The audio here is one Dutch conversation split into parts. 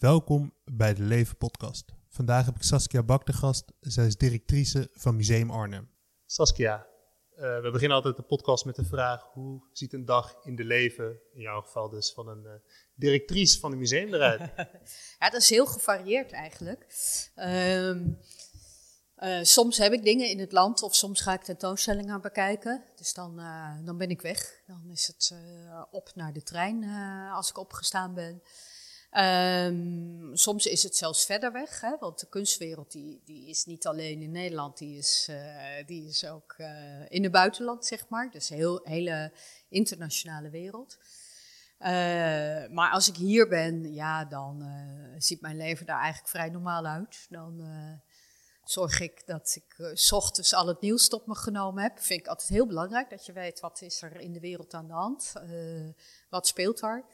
Welkom bij de Leven Podcast. Vandaag heb ik Saskia Bak de gast. Zij is directrice van Museum Arnhem. Saskia, uh, we beginnen altijd de podcast met de vraag: hoe ziet een dag in de leven, in jouw geval dus, van een uh, directrice van een museum eruit? ja, dat is heel gevarieerd eigenlijk. Um, uh, soms heb ik dingen in het land of soms ga ik tentoonstellingen bekijken. Dus dan, uh, dan ben ik weg. Dan is het uh, op naar de trein als ik opgestaan ben. Um, soms is het zelfs verder weg, hè, want de kunstwereld die, die is niet alleen in Nederland, die is, die is ook in het buitenland, zeg maar. Dus een heel, hele internationale wereld. maar als ik hier ben, ja, dan ziet mijn leven daar eigenlijk vrij normaal uit. Dan zorg ik dat ik s ochtends al het nieuws tot me genomen heb. Vind ik altijd heel belangrijk dat je weet wat is er in de wereld aan de hand, wat speelt er.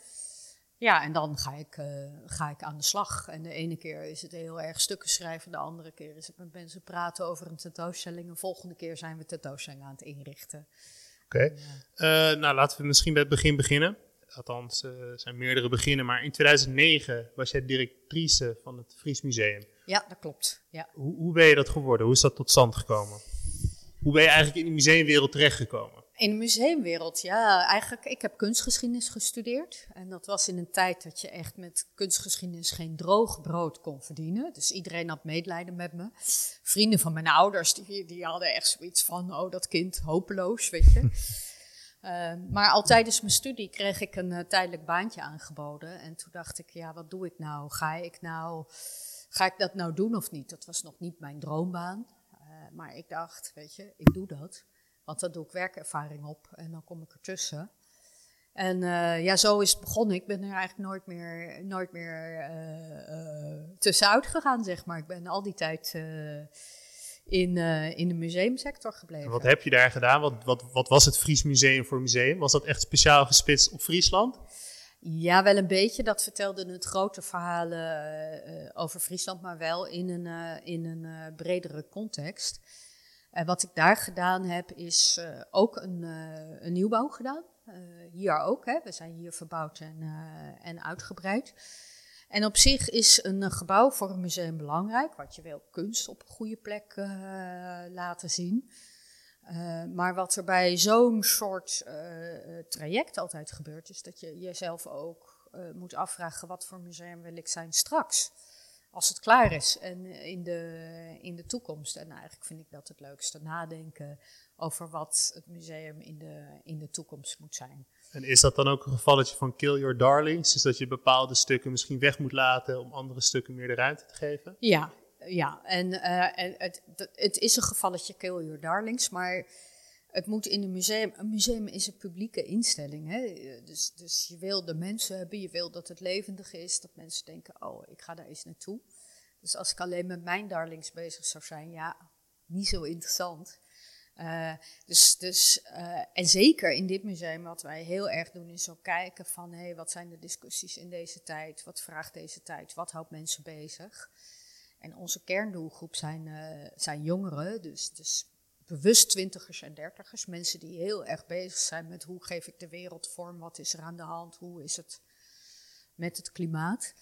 Ja, en dan ga ik, uh, ga ik aan de slag. En de ene keer is het heel erg stukken schrijven, de andere keer is het met mensen praten over een tentoonstelling. De volgende keer zijn we tentoonstelling aan het inrichten. Oké, okay. nou laten we misschien bij het begin beginnen. Althans, er zijn meerdere beginnen, maar in 2009 was jij directrice van het Fries Museum. Ja, dat klopt. Ja. Hoe, hoe ben je dat geworden? Hoe is dat tot stand gekomen? Hoe ben je eigenlijk in de museumwereld terechtgekomen? In de museumwereld, ja, eigenlijk, ik heb kunstgeschiedenis gestudeerd. En dat was in een tijd dat je echt met kunstgeschiedenis geen droog brood kon verdienen. Dus iedereen had medelijden met me. Vrienden van mijn ouders, die, die hadden echt zoiets van, oh dat kind, hopeloos, weet je. uh, maar al tijdens mijn studie kreeg ik een uh, tijdelijk baantje aangeboden. En toen dacht ik, ja, wat doe ik nou? Ga ik nou ga ik dat nou doen of niet? Dat was nog niet mijn droombaan. Uh, maar ik dacht, weet je, ik doe dat. Want dan doe ik werkervaring op en dan kom ik ertussen. En uh, ja, zo is het begonnen. Ik ben er eigenlijk nooit meer, nooit meer uh, tussenuit gegaan, zeg maar. Ik ben al die tijd in, in de museumsector gebleven. En wat heb je daar gedaan? Wat, wat, wat was het Fries Museum voor museum? Was dat echt speciaal gespitst op Friesland? Ja, wel een beetje. Dat vertelde het grote verhalen uh, over Friesland, maar wel in een, uh, in een uh, bredere context. Wat ik daar gedaan heb, is ook een, een nieuwbouw gedaan. hier ook, hè. we zijn hier verbouwd en, en uitgebreid. En op zich is een gebouw voor een museum belangrijk, want je wil kunst op een goede plek laten zien. Maar wat er bij zo'n soort traject altijd gebeurt, is dat je jezelf ook moet afvragen: wat voor museum wil ik zijn straks? Als het klaar is en in de, in de toekomst. En eigenlijk vind ik dat het leukste nadenken over wat het museum in de, in de toekomst moet zijn. En is dat dan ook een gevalletje van kill your darlings? Dus dat je bepaalde stukken misschien weg moet laten om andere stukken meer de ruimte te geven? Ja, ja, en, uh, en het, het is een gevalletje Kill Your Darlings, maar het moet in een museum. Een museum is een publieke instelling. Hè? Dus, dus je wil de mensen hebben, je wil dat het levendig is, dat mensen denken: oh, ik ga daar eens naartoe. Dus als ik alleen met mijn darlings bezig zou zijn, ja, niet zo interessant. Uh, dus, dus, uh, en zeker in dit museum, wat wij heel erg doen, is ook kijken van hé, hey, wat zijn de discussies in deze tijd? Wat vraagt deze tijd? Wat houdt mensen bezig? En onze kerndoelgroep zijn, zijn jongeren, dus, dus bewust twintigers en dertigers. Mensen die heel erg bezig zijn met hoe geef ik de wereld vorm, wat is er aan de hand, hoe is het met het klimaat.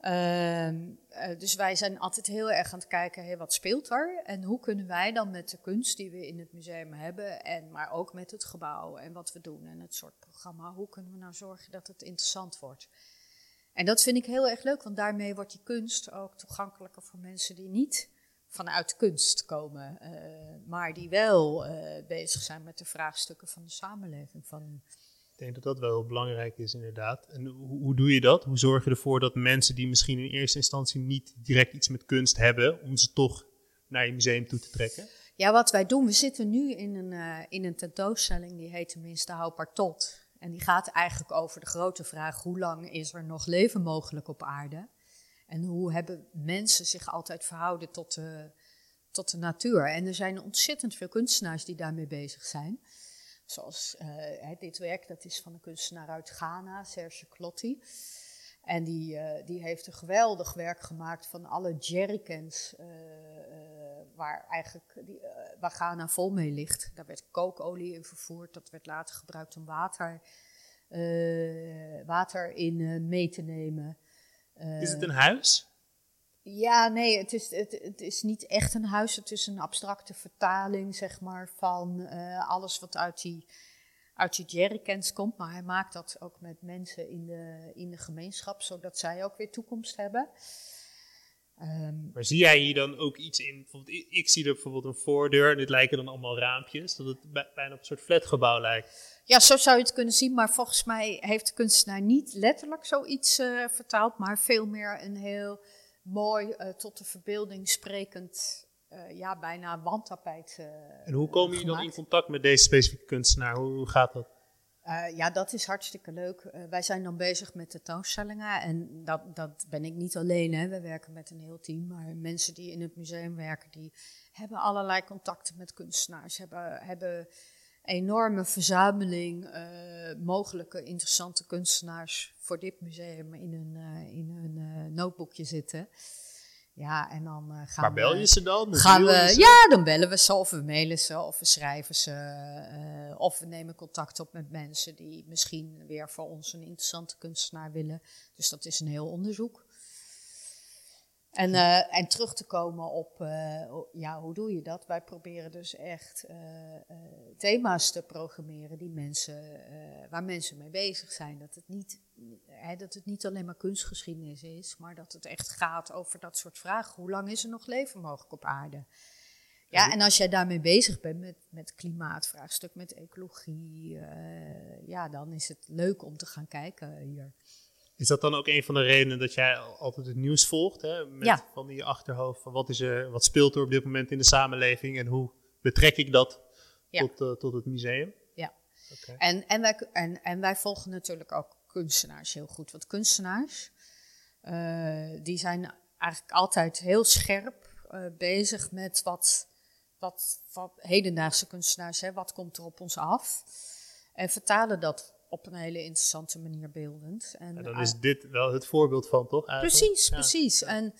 Uh, uh, dus wij zijn altijd heel erg aan het kijken, hey, wat speelt er? En hoe kunnen wij dan met de kunst die we in het museum hebben, en, maar ook met het gebouw en wat we doen en het soort programma, hoe kunnen we nou zorgen dat het interessant wordt? En dat vind ik heel erg leuk, want daarmee wordt die kunst ook toegankelijker voor mensen die niet vanuit kunst komen, uh, maar die wel uh, bezig zijn met de vraagstukken van de samenleving. Van... Ik denk dat dat wel heel belangrijk is, inderdaad. En hoe, hoe, doe je dat? Hoe zorg je ervoor dat mensen die misschien in eerste instantie niet direct iets met kunst hebben, om ze toch naar je museum toe te trekken? Ja, wat wij doen, we zitten nu in een, uh, in een tentoonstelling die heet tenminste Hou Tot. En die gaat eigenlijk over de grote vraag: hoe lang is er nog leven mogelijk op aarde? En hoe hebben mensen zich altijd verhouden tot de, tot de natuur? En er zijn ontzettend veel kunstenaars die daarmee bezig zijn. Zoals uh, dit werk, dat is van een kunstenaar uit Ghana, Serge Clotti. En die, uh, die heeft een geweldig werk gemaakt van alle jerrycans uh, waar eigenlijk die, Ghana vol mee ligt. Daar werd kookolie in vervoerd, dat werd later gebruikt om water, water in mee te nemen. Is het een huis? Ja, nee, het is, het, het is niet echt een huis. Het is een abstracte vertaling, zeg maar, van alles wat uit die, uit die jerrycans komt. Maar hij maakt dat ook met mensen in de, in de gemeenschap, zodat zij ook weer toekomst hebben. Um, maar zie jij hier dan ook iets in? Bijvoorbeeld, ik, zie er bijvoorbeeld een voordeur. Dit lijken dan allemaal raampjes. Dat het bijna op een soort flatgebouw lijkt. Ja, zo zou je het kunnen zien. Maar volgens mij heeft de kunstenaar niet letterlijk zoiets uh, vertaald. Maar veel meer een heel mooi, uh, tot de verbeelding sprekend, uh, ja, bijna wandtapijt. en hoe kom je dan in contact met deze specifieke kunstenaar? Hoe, hoe gaat dat? Uh, ja, dat is hartstikke leuk. Uh, wij zijn dan bezig met de tentoonstellingen en dat, dat ben ik niet alleen. Hè. We werken met een heel team, maar mensen die in het museum werken, die hebben allerlei contacten met kunstenaars, hebben, hebben enorme verzameling uh, mogelijke interessante kunstenaars voor dit museum in hun, in hun notebookje zitten. Ja, en dan uh, gaan maar bel je ze dan? Gaan we, ja, dan bellen we ze of we mailen ze of we schrijven ze. Uh, of we nemen contact op met mensen die misschien weer voor ons een interessante kunstenaar willen. Dus dat is een heel onderzoek. En, uh, en terug te komen op, uh, ja, hoe doe je dat? Wij proberen dus echt uh, thema's te programmeren die mensen, waar mensen mee bezig zijn. Dat het, niet, hè, dat het niet alleen maar kunstgeschiedenis is, maar dat het echt gaat over dat soort vragen. Hoe lang is er nog leven mogelijk op aarde? Ja, en als jij daarmee bezig bent met, met klimaatvraagstuk, met ecologie, ja, dan is het leuk om te gaan kijken hier. Is dat dan ook een van de redenen dat jij altijd het nieuws volgt? Hè? Met ja. Van die achterhoofd van wat, is er, wat speelt er op dit moment in de samenleving en hoe betrek ik dat tot, uh, tot het museum? Ja, okay. en, en, wij, en, en wij volgen natuurlijk ook kunstenaars heel goed. Want kunstenaars, uh, die zijn eigenlijk altijd heel scherp uh, bezig met wat, wat, wat hedendaagse kunstenaars, hè, wat komt er op ons af? En vertalen dat op een hele interessante manier beeldend. En ja, dan is dit wel het voorbeeld van, toch? Eigenlijk? Precies, ja. precies. En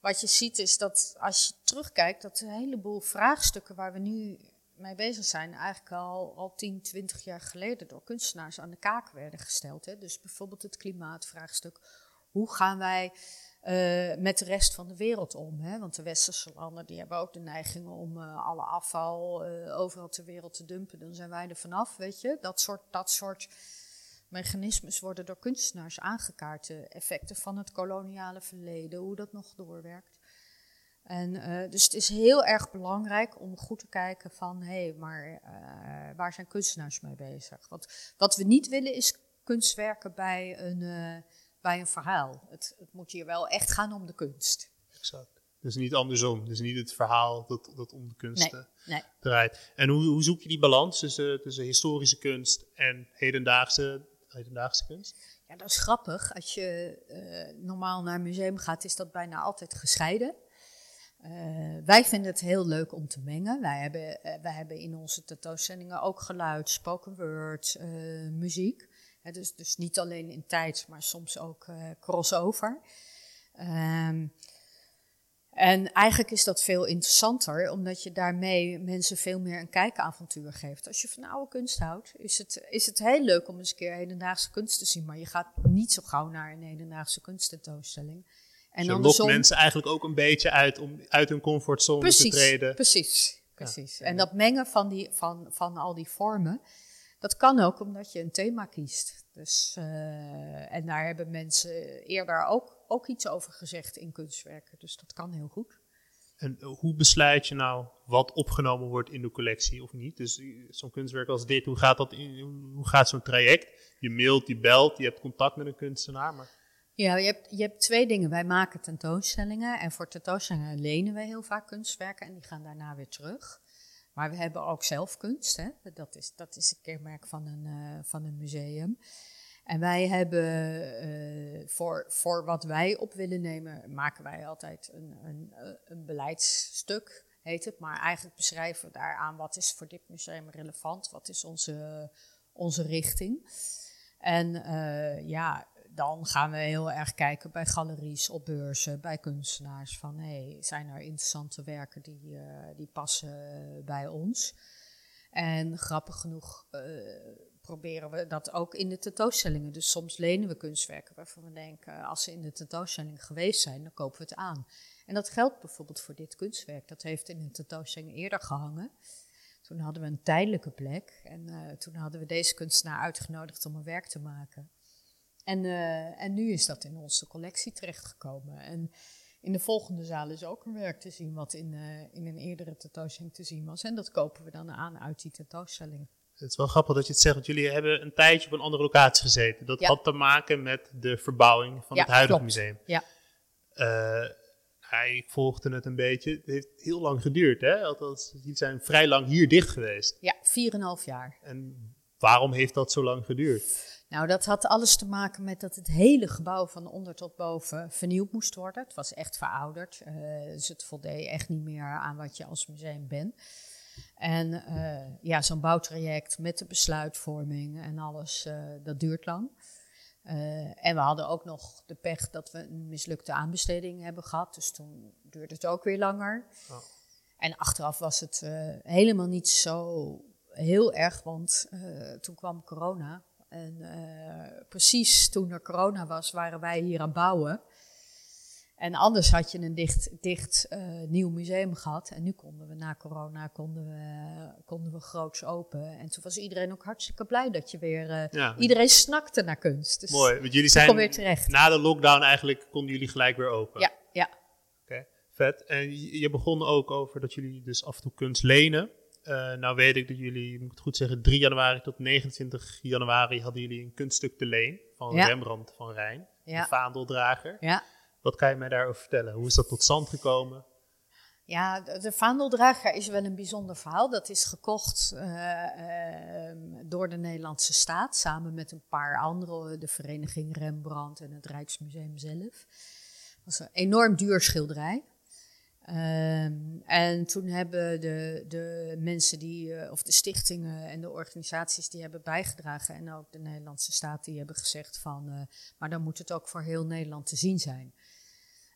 wat je ziet is dat als je terugkijkt, dat een heleboel vraagstukken waar we nu mee bezig zijn, eigenlijk al, al 10, 20 jaar geleden door kunstenaars aan de kaak werden gesteld. Hè. Dus bijvoorbeeld het klimaatvraagstuk. Hoe gaan wij uh, met de rest van de wereld om. Hè? Want de westerse landen die hebben ook de neiging om uh, alle afval uh, overal ter wereld te dumpen. Dan zijn wij er vanaf, weet je. Dat soort, dat soort mechanismes worden door kunstenaars aangekaart. De effecten van het koloniale verleden, hoe dat nog doorwerkt. En, dus het is heel erg belangrijk om goed te kijken van, hé, hey, maar waar zijn kunstenaars mee bezig? Want wat we niet willen is kunstwerken bij een bij een verhaal. Het, het moet hier wel echt gaan om de kunst. Exact. Dus niet andersom. Dus niet het verhaal dat, dat om de kunst nee, nee. draait. En hoe, hoe zoek je die balans tussen, tussen historische kunst en hedendaagse, hedendaagse kunst? Ja, dat is grappig. Als je uh, normaal naar een museum gaat, is dat bijna altijd gescheiden. Uh, wij vinden het heel leuk om te mengen. Wij hebben, uh, wij hebben in onze tentoonstellingen ook geluid, spoken word, muziek dus, dus niet alleen in tijd, maar soms ook uh, crossover. Um, en eigenlijk is dat veel interessanter, omdat je daarmee mensen veel meer een kijkavontuur geeft. Als je van oude kunst houdt, is het, is het heel leuk om eens een keer hedendaagse kunst te zien. Maar je gaat niet zo gauw naar een hedendaagse kunsttentoonstelling. En je lokt mensen eigenlijk ook een beetje uit om uit hun comfortzone precies, te treden. Precies, precies. Ja, en dat mengen van, die, van, van al die vormen, dat kan ook omdat je een thema kiest. Dus, uh, en daar hebben mensen eerder ook, ook iets over gezegd in kunstwerken. Dus dat kan heel goed. En hoe besluit je nou wat opgenomen wordt in de collectie of niet? Dus zo'n kunstwerk als dit, hoe gaat, dat in, hoe gaat zo'n traject? Je mailt, je belt, je hebt contact met een kunstenaar. Maar... Ja, je hebt, je hebt twee dingen. Wij maken tentoonstellingen en voor tentoonstellingen lenen wij heel vaak kunstwerken en die gaan daarna weer terug. Maar we hebben ook zelfkunst. Hè? Dat, is, dat is een kenmerk van een, uh, van een museum. En wij hebben uh, voor, voor wat wij op willen nemen, maken wij altijd een, een, een beleidsstuk, heet het. Maar eigenlijk beschrijven we daaraan wat is voor dit museum relevant, wat is onze, onze richting. En ja, dan gaan we heel erg kijken bij galeries, op beurzen, bij kunstenaars. Van hey, zijn er interessante werken die, uh, die passen bij ons? En grappig genoeg uh, proberen we dat ook in de tentoonstellingen. Dus soms lenen we kunstwerken waarvan we denken, als ze in de tentoonstelling geweest zijn, dan kopen we het aan. En dat geldt bijvoorbeeld voor dit kunstwerk. Dat heeft in een tentoonstelling eerder gehangen. Toen hadden we een tijdelijke plek en uh, toen hadden we deze kunstenaar uitgenodigd om een werk te maken. En, uh, en nu is dat in onze collectie terechtgekomen. En in de volgende zaal is ook een werk te zien wat in, uh, in een eerdere tentoonstelling te zien was. En dat kopen we dan aan uit die tentoonstelling. Het is wel grappig dat je het zegt, want jullie hebben een tijdje op een andere locatie gezeten. Dat had te maken met de verbouwing van Ja, het huidige klopt. museum. Ja. Eh, hij volgde het een beetje. Het heeft heel lang geduurd, hè? Althans, jullie zijn vrij lang hier dicht geweest. Ja, 4,5 jaar. En waarom heeft dat zo lang geduurd? Nou, dat had alles te maken met dat het hele gebouw van onder tot boven vernieuwd moest worden. Het was echt verouderd, eh, dus het voldeed echt niet meer aan wat je als museum bent. En eh, ja, zo'n bouwtraject met de besluitvorming en alles, eh, dat duurt lang. En we hadden ook nog de pech dat we een mislukte aanbesteding hebben gehad, dus toen duurde het ook weer langer. Oh. En achteraf was het helemaal niet zo heel erg, want eh, toen kwam corona. En eh, precies toen er corona was, waren wij hier aan het bouwen. En anders had je een dicht, dicht eh, nieuw museum gehad. En nu konden we na corona konden we, konden we groots open. En toen was iedereen ook hartstikke blij dat je weer... Ja, iedereen snakte naar kunst. Dus mooi. Want jullie zijn weer terecht. na de lockdown eigenlijk konden jullie gelijk weer open. Ja, ja. Oké, vet. En je begon ook over dat jullie dus af en toe kunst lenen. Eh, nou weet ik dat jullie, moet ik het goed zeggen, 3 januari tot 29 januari hadden jullie een kunststuk te leen van Ja. Rembrandt van Rijn, Ja. de vaandeldrager. ja. Wat kan je mij daarover vertellen? Hoe is dat tot stand gekomen? Ja, de, de vaandeldrager is wel een bijzonder verhaal. Dat is gekocht eh, ehm, door de Nederlandse staat samen met een paar anderen, de Vereniging Rembrandt en het Rijksmuseum zelf. Dat was een enorm duur schilderij. Ehm, en toen hebben de, de mensen die, eh, of de stichtingen en de organisaties die hebben bijgedragen en ook de Nederlandse staat, die hebben gezegd van, eh, maar dan moet het ook voor heel Nederland te zien zijn.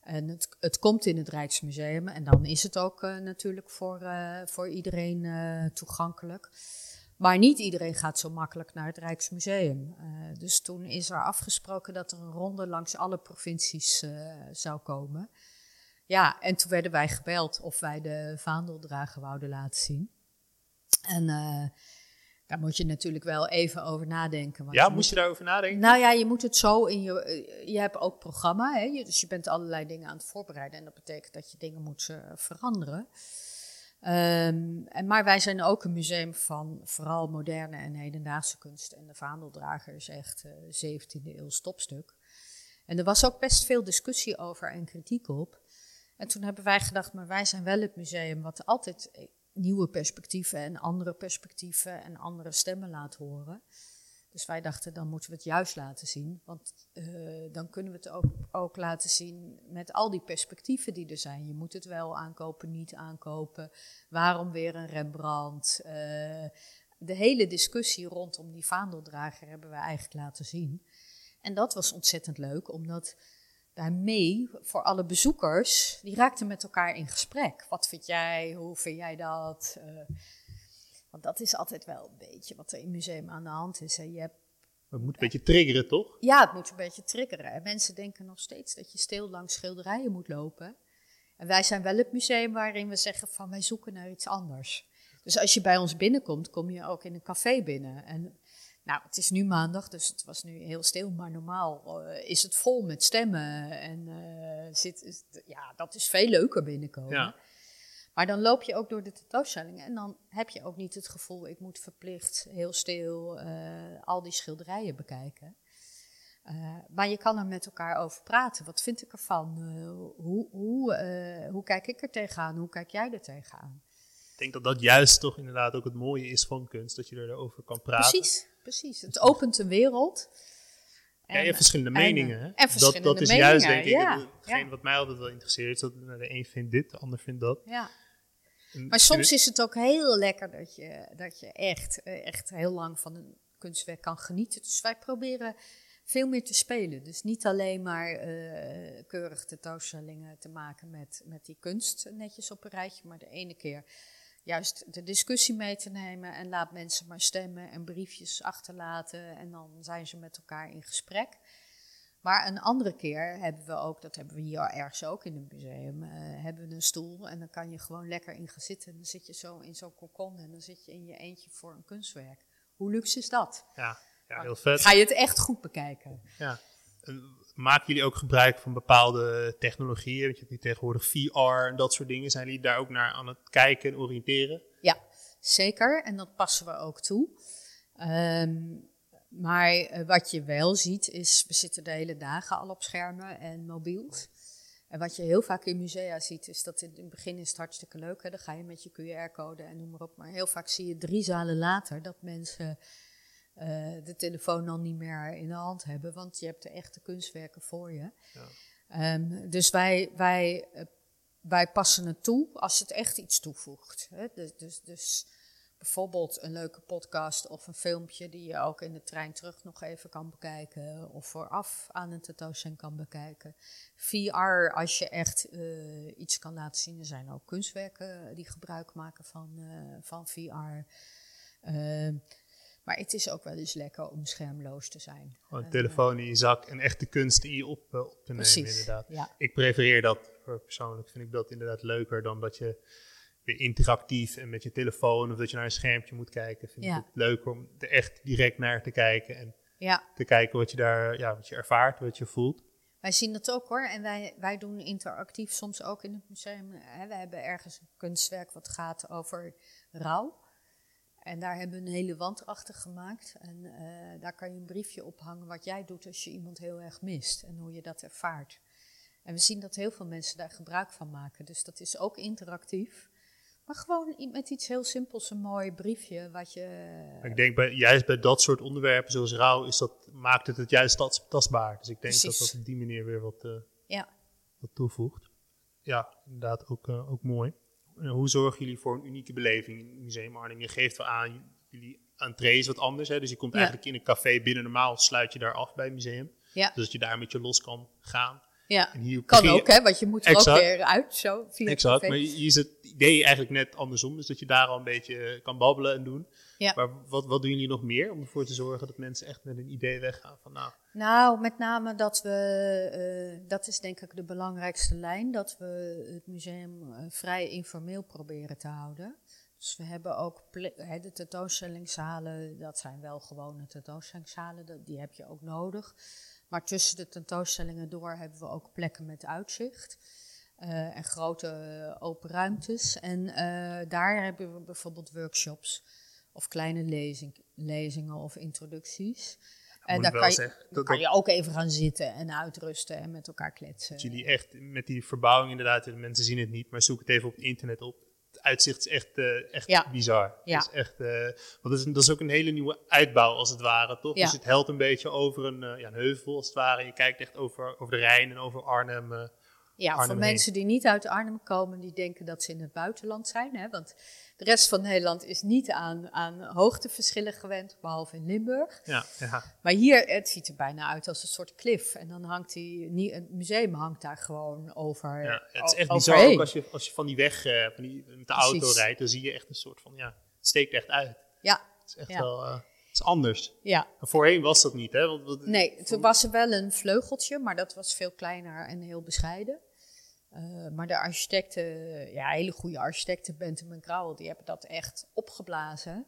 En het, het komt in het Rijksmuseum en dan is het ook eh, natuurlijk voor, voor iedereen toegankelijk. Maar niet iedereen gaat zo makkelijk naar het Rijksmuseum. Dus toen is er afgesproken dat er een ronde langs alle provincies zou komen. Ja, en toen werden wij gebeld of wij de vaandeldrager wouden laten zien. En eh, daar moet je natuurlijk wel even over nadenken. want Ja, je moest je daarover nadenken? nou ja, je moet het zo in je. eh, Je hebt ook programma, hè? je- dus je bent allerlei dingen aan het voorbereiden. En dat betekent dat je dingen moet eh, veranderen. Ehm, en, maar wij zijn ook een museum van vooral moderne en hedendaagse kunst. En de vaandeldrager is echt eh 17e eeuw topstuk. En er was ook best veel discussie over en kritiek op. En toen hebben wij gedacht, maar wij zijn wel het museum wat altijd eh, nieuwe perspectieven en andere perspectieven en andere stemmen laat horen. Dus wij dachten, dan moeten we het juist laten zien. Want eh, dan kunnen we het ook, ook laten zien met al die perspectieven die er zijn. Je moet het wel aankopen, niet aankopen. Waarom weer een Rembrandt? Eh, de hele discussie rondom die vaandeldrager hebben we eigenlijk laten zien. En dat was ontzettend leuk, omdat daarmee voor alle bezoekers, die raakten met elkaar in gesprek. Wat vind jij? Hoe vind jij dat? Eh, want dat is altijd wel een beetje wat er in het museum aan de hand is. Hè. Je hebt Het moet een beetje triggeren, toch? ja, het moet een beetje triggeren. En mensen denken nog steeds dat je stil langs schilderijen moet lopen. En wij zijn wel het museum waarin we zeggen van wij zoeken naar iets anders. Dus als je bij ons binnenkomt, kom je ook in een café binnen. En nou, het is nu maandag, dus het was nu heel stil, maar normaal eh, is het vol met stemmen. En eh, zit, is- ja, dat is veel leuker binnenkomen. Ja. Maar dan loop je ook door de tentoonstelling en dan heb je ook niet het gevoel, ik moet verplicht heel stil eh, al die schilderijen bekijken. Maar je kan er met elkaar over praten. Wat vind ik ervan? Hoe, hoe, hoe kijk ik er tegenaan? Hoe kijk jij er tegenaan? Ik denk dat dat juist toch inderdaad ook het mooie is van kunst, dat je erover kan praten. Precies, precies. Het opent een wereld. Ja, je hebt verschillende en, meningen. Hè? en dat, verschillende dat is meningen, juist, denk ik, ja, het- hetgeen ja. wat mij altijd wel interesseert. Is dat nou, de een vindt dit, de ander vindt dat. Ja. En Maar soms is het ook heel lekker dat je, dat je echt, eh, echt heel lang van een kunstwerk kan genieten. Dus wij proberen veel meer te spelen. Dus niet alleen maar eh, keurig tentoonstellingen te maken met, met die kunst netjes op een rijtje. Maar de ene keer juist de discussie mee te nemen en laat mensen maar stemmen en briefjes achterlaten en dan zijn ze met elkaar in gesprek. Maar een andere keer hebben we ook, dat hebben we hier ergens ook in het museum, uh, hebben we een stoel en dan kan je gewoon lekker in gaan zitten. En dan zit je zo in zo'n kokon en dan zit je in je eentje voor een kunstwerk. Hoe luxe is dat? Ja, ja heel vet. Ga je het echt goed bekijken. Ja. Maken jullie ook gebruik van bepaalde technologieën? Want je hebt nu tegenwoordig VR en dat soort dingen. Zijn jullie daar ook naar aan het kijken en oriënteren? Ja, zeker. En dat passen we ook toe. Um, maar uh, wat je wel ziet is, we zitten de hele dagen al op schermen en mobiels. En wat je heel vaak in musea ziet, is dat in het begin is het hartstikke leuk. Hè? Dan ga je met je QR-code en noem maar op. Maar heel vaak zie je drie zalen later dat mensen uh, de telefoon dan niet meer in de hand hebben. Want je hebt de echte kunstwerken voor je. Ja. Um, dus wij, wij, uh, wij passen het toe als het echt iets toevoegt. Hè? Dus, dus, dus bijvoorbeeld een leuke podcast of een filmpje die je ook in de trein terug nog even kan bekijken of vooraf aan een tentoonstelling kan bekijken. VR, als je echt uh, iets kan laten zien, er zijn ook kunstwerken die gebruik maken van, uh, van VR. Maar het is ook wel eens lekker om schermloos te zijn. Gewoon een telefoon in je zak en echt de kunst in je op, op te nemen, precies, inderdaad. Ja. Ik prefereer dat, persoonlijk vind ik dat inderdaad leuker dan dat je weer interactief en met je telefoon of dat je naar een schermpje moet kijken. Vind ja. ik het leuker om er echt direct naar te kijken en ja. te kijken wat je daar, ja, wat je ervaart, wat je voelt. Wij zien dat ook hoor. En wij, wij doen interactief soms ook in het museum. Hè, we hebben ergens een kunstwerk wat gaat over rouw. En daar hebben we een hele wand achter gemaakt. En uh, daar kan je een briefje ophangen wat jij doet als je iemand heel erg mist. En hoe je dat ervaart. En we zien dat heel veel mensen daar gebruik van maken. Dus dat is ook interactief. Maar gewoon met iets heel simpels, een mooi briefje wat je... Ik denk bij, juist bij dat soort onderwerpen zoals rouw, is dat, maakt het het juist tastbaar. Dus ik denk dat dat op die manier weer wat, uh, ja. wat toevoegt. Ja, inderdaad ook, uh, ook mooi. Hoe zorgen jullie voor een unieke beleving in het Museum Arnhem? Je geeft wel aan, jullie entree is wat anders. Hè? Dus je komt eigenlijk in een café binnen. Normaal sluit je daar af bij het museum. Ja. Dus dat je daar met je los kan gaan. Ja, kan ook, hè, want je moet er ook weer uit, zo, via Exact, maar je, je het idee eigenlijk net andersom, dus dat je daar al een beetje kan babbelen en doen. Ja. Maar wat, wat doen jullie nog meer om ervoor te zorgen dat mensen echt met een idee weggaan van nou... Nou, met name dat we, uh, dat is denk ik de belangrijkste lijn, dat we het museum uh, vrij informeel proberen te houden. Dus we hebben ook de tentoonstellingszalen, dat zijn wel gewone tentoonstellingszalen, die heb je ook nodig. Maar tussen de tentoonstellingen door hebben we ook plekken met uitzicht. Uh, en grote open ruimtes. En uh, daar hebben we bijvoorbeeld workshops of kleine lezing, lezingen of introducties. En daar kan, je, dan kan je ook even gaan zitten en uitrusten en met elkaar kletsen. Dat jullie echt met die verbouwing inderdaad, de mensen zien het niet, maar zoek het even op het internet op uitzicht is echt, uh, echt bizar. Ja. is echt, uh, want dat is, dat is ook een hele nieuwe uitbouw als het ware, toch? Ja. Dus het helpt een beetje over een, uh, ja, een heuvel als het ware. Je kijkt echt over, over de Rijn en over Arnhem. ja, voor mensen die niet uit Arnhem komen, die denken dat ze in het buitenland zijn. Hè? Want de rest van Nederland is niet aan, aan hoogteverschillen gewend, behalve in Limburg. Ja, ja. Maar hier, het ziet er bijna uit als een soort klif. En dan hangt die, het museum hangt daar gewoon over. Ja, het is echt bizar ook als je, als je van die weg uh, van die, met de auto rijdt, dan zie je echt een soort van, ja, het steekt echt uit. Ja. Het is echt wel... Uh, is anders. Ja. voorheen was dat niet, hè? Want, nee, toen was er wel een vleugeltje, maar dat was veel kleiner en heel bescheiden. Uh, maar de architecten, ja, hele goede architecten, Bentham en Krauwel, die hebben dat echt opgeblazen.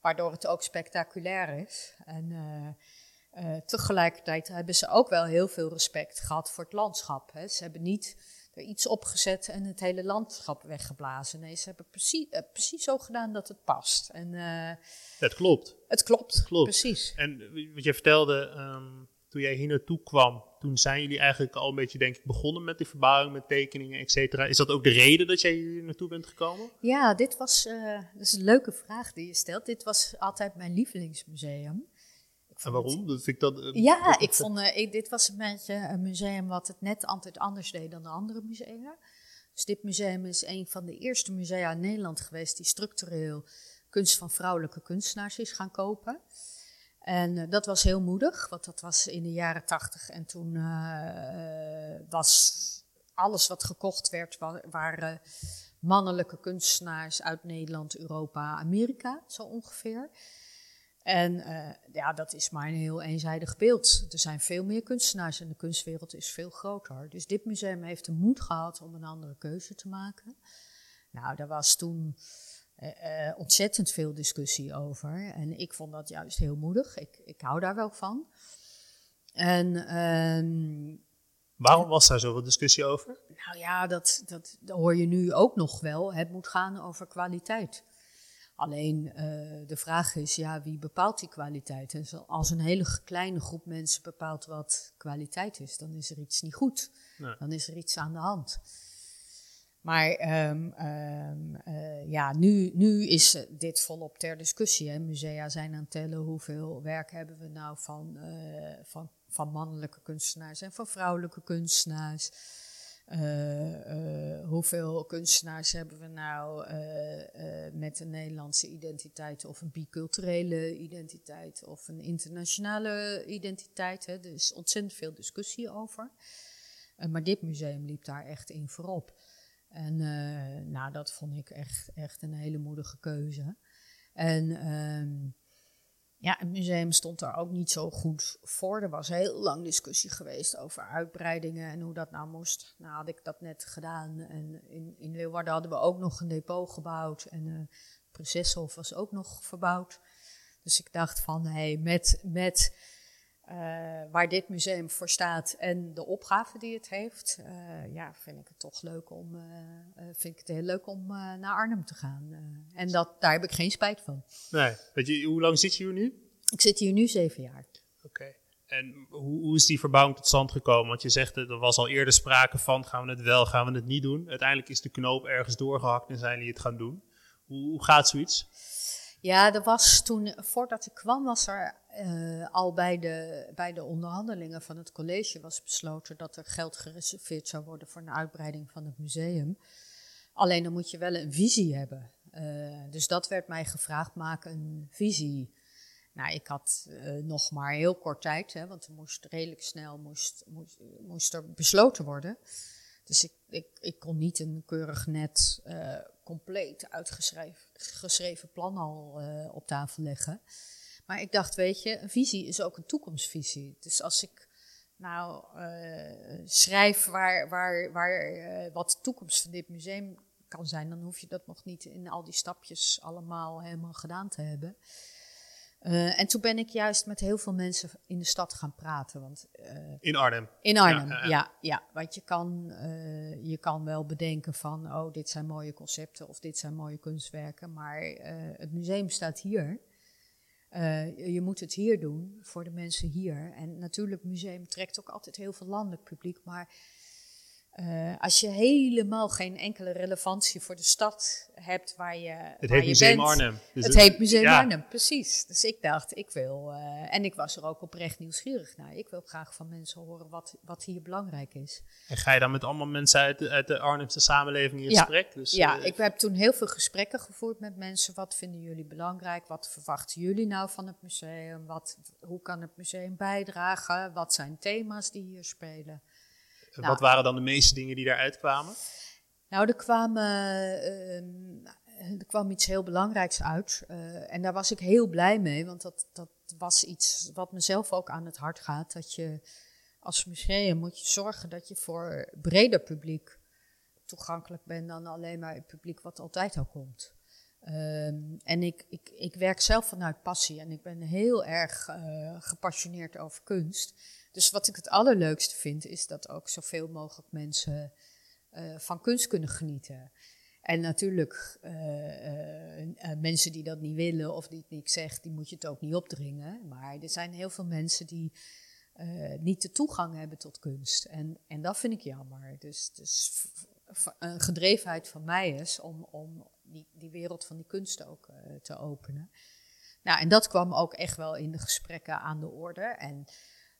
Waardoor het ook spectaculair is. En uh, uh, tegelijkertijd hebben ze ook wel heel veel respect gehad voor het landschap. Hè. Ze hebben niet er iets opgezet en het hele landschap weggeblazen. Nee, ze hebben precies, precies zo gedaan dat het past. En, het klopt. Het klopt, klopt. precies. En wat je vertelde, um, toen jij hier naartoe kwam, toen zijn jullie eigenlijk al een beetje, denk ik, begonnen met die verbouwing, met tekeningen, et cetera. Is dat ook de reden dat jij hier naartoe bent gekomen? Ja, dit was, uh, dat is een leuke vraag die je stelt. Dit was altijd mijn lievelingsmuseum. En waarom? Dat vind ik dat, uh, ja, ik vond, uh, ik, dit was een beetje een museum wat het net altijd anders deed dan de andere musea. Dus dit museum is een van de eerste musea in Nederland geweest die structureel kunst van vrouwelijke kunstenaars is gaan kopen. En uh, dat was heel moedig, want dat was in de jaren tachtig. En toen uh, was alles wat gekocht werd waren mannelijke kunstenaars uit Nederland, Europa, Amerika, zo ongeveer. En ja, dat is maar een heel eenzijdig beeld. Er zijn veel meer kunstenaars en de kunstwereld is veel groter. Dus dit museum heeft de moed gehad om een andere keuze te maken. Nou, daar was toen uh, ontzettend veel discussie over. En ik vond dat juist heel moedig. Ik, ik hou daar wel van. En um, Waarom was daar zoveel discussie over? Nou ja, dat, dat, dat, hoor je nu ook nog wel. Het moet gaan over kwaliteit. Alleen uh, de vraag is, ja, wie bepaalt die kwaliteit? En als een hele kleine groep mensen bepaalt wat kwaliteit is, dan is er iets niet goed. Nee. Dan is er iets aan de hand. Maar um, um, uh, ja, nu, nu is dit volop ter discussie. Hè. Musea zijn aan het tellen hoeveel werk hebben we nou van, uh, van van mannelijke kunstenaars en van vrouwelijke kunstenaars. Uh, hoeveel kunstenaars hebben we nou met een Nederlandse identiteit of een biculturele identiteit of een internationale identiteit? Hè? Er is ontzettend veel discussie over. maar dit museum liep daar echt in voorop. En nou, dat vond ik echt, echt een hele moedige keuze. En ehm, ja, het museum stond daar ook niet zo goed voor. Er was heel lang discussie geweest over uitbreidingen en hoe dat nou moest. Nou had ik dat net gedaan. En in, in Leeuwarden hadden we ook nog een depot gebouwd. En uh, Prinsessenhof was ook nog verbouwd. Dus ik dacht van, hé, hey, met, met uh, waar dit museum voor staat en de opgave die het heeft, uh, ja, vind ik het toch leuk om, uh, vind ik het heel leuk om naar Arnhem te gaan. en dat, daar heb ik geen spijt van. Nee, weet je, hoe lang zit je hier nu? Ik zit hier nu zeven jaar. Oké. En hoe, hoe, is die verbouwing tot stand gekomen? Want je zegt, er was al eerder sprake van, gaan we het wel, gaan we het niet doen? Uiteindelijk is de knoop ergens doorgehakt en zijn jullie het gaan doen. Hoe, hoe gaat zoiets? Ja, er was toen, voordat ik kwam, was er uh, al bij de, bij de onderhandelingen van het college was besloten dat er geld gereserveerd zou worden voor een uitbreiding van het museum. Alleen dan moet je wel een visie hebben. Uh, dus dat werd mij gevraagd, maak een visie. Nou, ik had uh, nog maar heel kort tijd, hè, want er moest redelijk snel moest, moest, moest er besloten worden. Dus ik, ik, ik kon niet een keurig net compleet uitgeschreven plan al uh, op tafel leggen. Maar ik dacht, weet je, een visie is ook een toekomstvisie. Dus als ik nou uh, schrijf waar, waar, waar, uh, wat de toekomst van dit museum kan zijn, dan hoef je dat nog niet in al die stapjes allemaal helemaal gedaan te hebben. Uh, en toen ben ik juist met heel veel mensen in de stad gaan praten. Want, uh, in Arnhem? In Arnhem, ja. ja, ja. Want je kan, uh, je kan wel bedenken van, oh, dit zijn mooie concepten of dit zijn mooie kunstwerken. Maar het museum staat hier. je moet het hier doen, voor de mensen hier. En natuurlijk, het museum trekt ook altijd heel veel landelijk publiek. Maar uh, als je helemaal geen enkele relevantie voor de stad hebt waar je. Het waar heet je Museum bent. Arnhem. Dus het, het heet Museum ja. Arnhem, precies. Dus ik dacht, ik wil. Uh, en ik was er ook oprecht nieuwsgierig naar. Ik wil graag van mensen horen wat, wat hier belangrijk is. En ga je dan met allemaal mensen uit de, uit de Arnhemse samenleving in ja. gesprek? Dus, ja, uh, ik heb toen heel veel gesprekken gevoerd met mensen. Wat vinden jullie belangrijk? Wat verwachten jullie nou van het museum? Wat, hoe kan het museum bijdragen? Wat zijn thema's die hier spelen? Nou, Wat waren dan de meeste dingen die daaruit kwamen? Nou, er, kwamen, uh, er kwam iets heel belangrijks uit. Uh, en daar was ik heel blij mee, want dat, dat was iets wat mezelf ook aan het hart gaat. Dat je als museum moet je zorgen dat je voor breder publiek toegankelijk bent dan alleen maar het publiek wat altijd al komt. Um, en ik, ik, ik werk zelf vanuit passie en ik ben heel erg uh, gepassioneerd over kunst. Dus wat ik het allerleukste vind, is dat ook zoveel mogelijk mensen uh, van kunst kunnen genieten. En natuurlijk, uh, uh, mensen die dat niet willen of die het niet zegt, die moet je het ook niet opdringen. Maar er zijn heel veel mensen die niet de toegang hebben tot kunst. En, en dat vind ik jammer. Dus, dus een gedrevenheid van mij is om, om die, die wereld van die kunst ook te openen. Nou, en dat kwam ook echt wel in de gesprekken aan de orde. En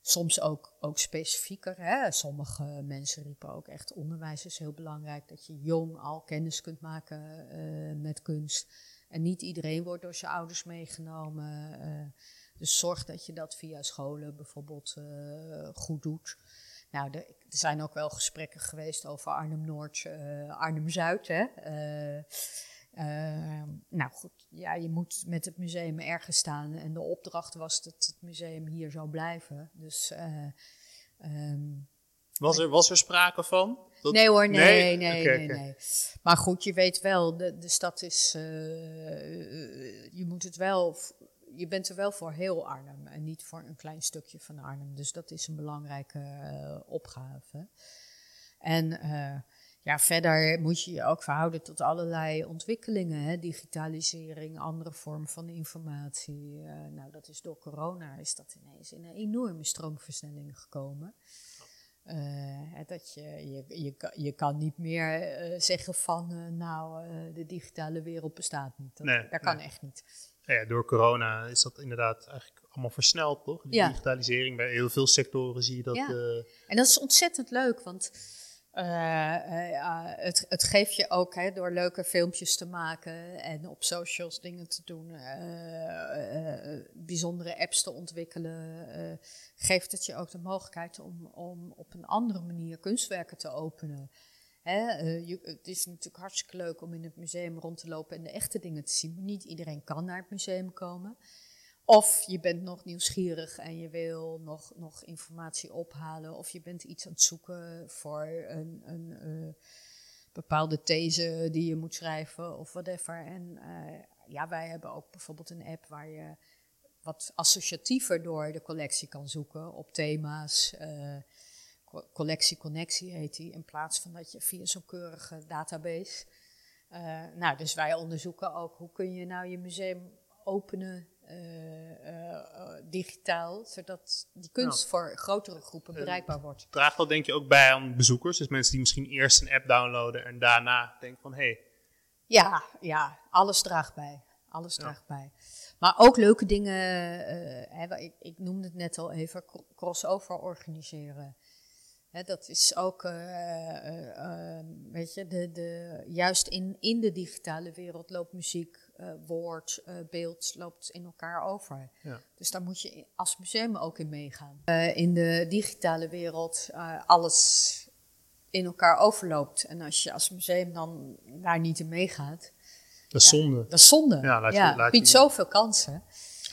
soms ook, ook specifieker. Hè. Sommige mensen riepen ook echt onderwijs is heel belangrijk. Dat je jong al kennis kunt maken uh, met kunst. En niet iedereen wordt door zijn ouders meegenomen. Uh, dus zorg dat je dat via scholen bijvoorbeeld uh, goed doet. nou, er zijn ook wel gesprekken geweest over Arnhem-Noord, Arnhem-Zuid. Hè? Nou goed, ja, je moet met het museum ergens staan. En de opdracht was dat het museum hier zou blijven. Dus... Um, was er, was er sprake van? Nee hoor, nee, nee, nee, nee, Maar goed, je weet wel, de, de stad is, uh, je moet het wel, je bent er wel voor heel Arnhem en niet voor een klein stukje van Arnhem. Dus dat is een belangrijke uh, opgave. En uh, ja, verder moet je je ook verhouden tot allerlei ontwikkelingen. Hè? Digitalisering, andere vormen van informatie. nou, dat is door corona is dat ineens in een enorme stroomversnelling gekomen. Uh, dat je, je, je, je kan niet meer uh, zeggen van, nou, de digitale wereld bestaat niet. Dat, nee, dat kan echt niet. Ja, door corona is dat inderdaad eigenlijk allemaal versneld, toch? De ja. digitalisering, bij heel veel sectoren zie je dat. Ja. En dat is ontzettend leuk, want het, het geeft je ook hè, door leuke filmpjes te maken en op socials dingen te doen, uh, bijzondere apps te ontwikkelen, geeft het je ook de mogelijkheid om, om op een andere manier kunstwerken te openen. Je, het is natuurlijk hartstikke leuk om in het museum rond te lopen en de echte dingen te zien, maar niet iedereen kan naar het museum komen. Of je bent nog nieuwsgierig en je wil nog, nog informatie ophalen. Of je bent iets aan het zoeken voor een, een uh, bepaalde these die je moet schrijven of whatever. En uh, ja, wij hebben ook bijvoorbeeld een app waar je wat associatiever door de collectie kan zoeken op thema's. Uh, collectie Connectie heet die, in plaats van dat je via zo'n keurige database. nou, dus wij onderzoeken ook hoe kun je nou je museum openen digitaal, zodat die kunst voor grotere groepen bereikbaar wordt. Draagt dat denk je ook bij aan bezoekers? Dus mensen die misschien eerst een app downloaden en daarna denken van hé. Hey. Ja, ja, alles draagt bij. Alles draagt bij. Maar ook leuke dingen, hè, ik, ik, noemde het net al even, crossover organiseren. Hè, dat is ook, weet je, de, de, juist in, in de digitale wereld loopt muziek uh, woord, uh, beeld loopt in elkaar over. Ja. Dus daar moet je als museum ook in meegaan. Uh, in de digitale wereld alles in elkaar overloopt. En als je als museum dan daar niet in meegaat. Dat is zonde. Dat is zonde. Ja, laat je, ja, laat biedt zoveel kansen.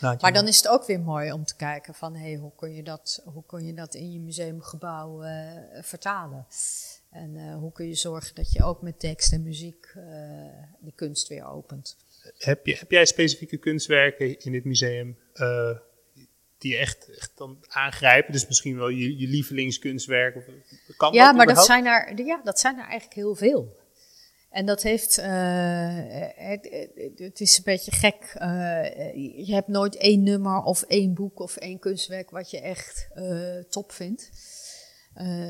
Maar dan is het ook weer mooi om te kijken van hey, hoe, kun je dat, hoe kun je dat in je museumgebouw vertalen. En hoe kun je zorgen dat je ook met tekst en muziek die kunst weer opent heb, je, heb jij specifieke kunstwerken in dit museum uh, die je echt, echt dan aangrijpen? Dus misschien wel je, je lievelingskunstwerk? Of, kan ja, maar dat zijn, er, ja, dat zijn er eigenlijk heel veel. En dat heeft, uh, het, het, is een beetje gek. Uh, je hebt nooit één nummer of één boek of één kunstwerk wat je echt top vindt.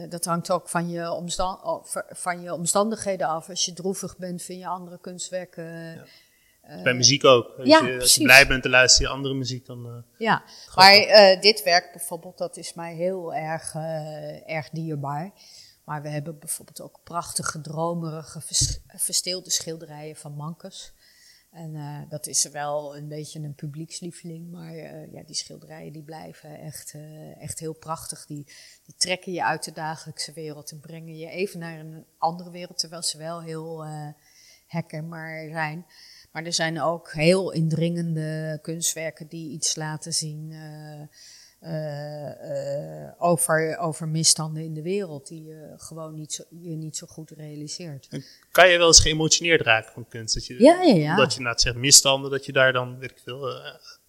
dat hangt ook van je, omstand, van je omstandigheden af. Als je droevig bent, vind je andere kunstwerken ja. Bij muziek ook. Als, ja, je, als je blij bent te luisteren je andere muziek, dan. Uh, ja, maar uh, dit werk bijvoorbeeld, dat is mij heel erg, uh, erg dierbaar. Maar we hebben bijvoorbeeld ook prachtige, dromerige, versteelde schilderijen van Mankes. En dat is wel een beetje een publiekslieveling, maar ja, die schilderijen die blijven echt, echt heel prachtig. Die, die trekken je uit de dagelijkse wereld en brengen je even naar een andere wereld, terwijl ze wel heel herkenbaar zijn. Maar er zijn ook heel indringende kunstwerken die iets laten zien uh, uh, over, over misstanden in de wereld, die je gewoon niet zo, je niet zo goed realiseert. kan je wel eens geëmotioneerd raken van kunst? Dat je, ja, ja, ja. Dat je na het zegt misstanden, dat je daar dan, weet ik veel,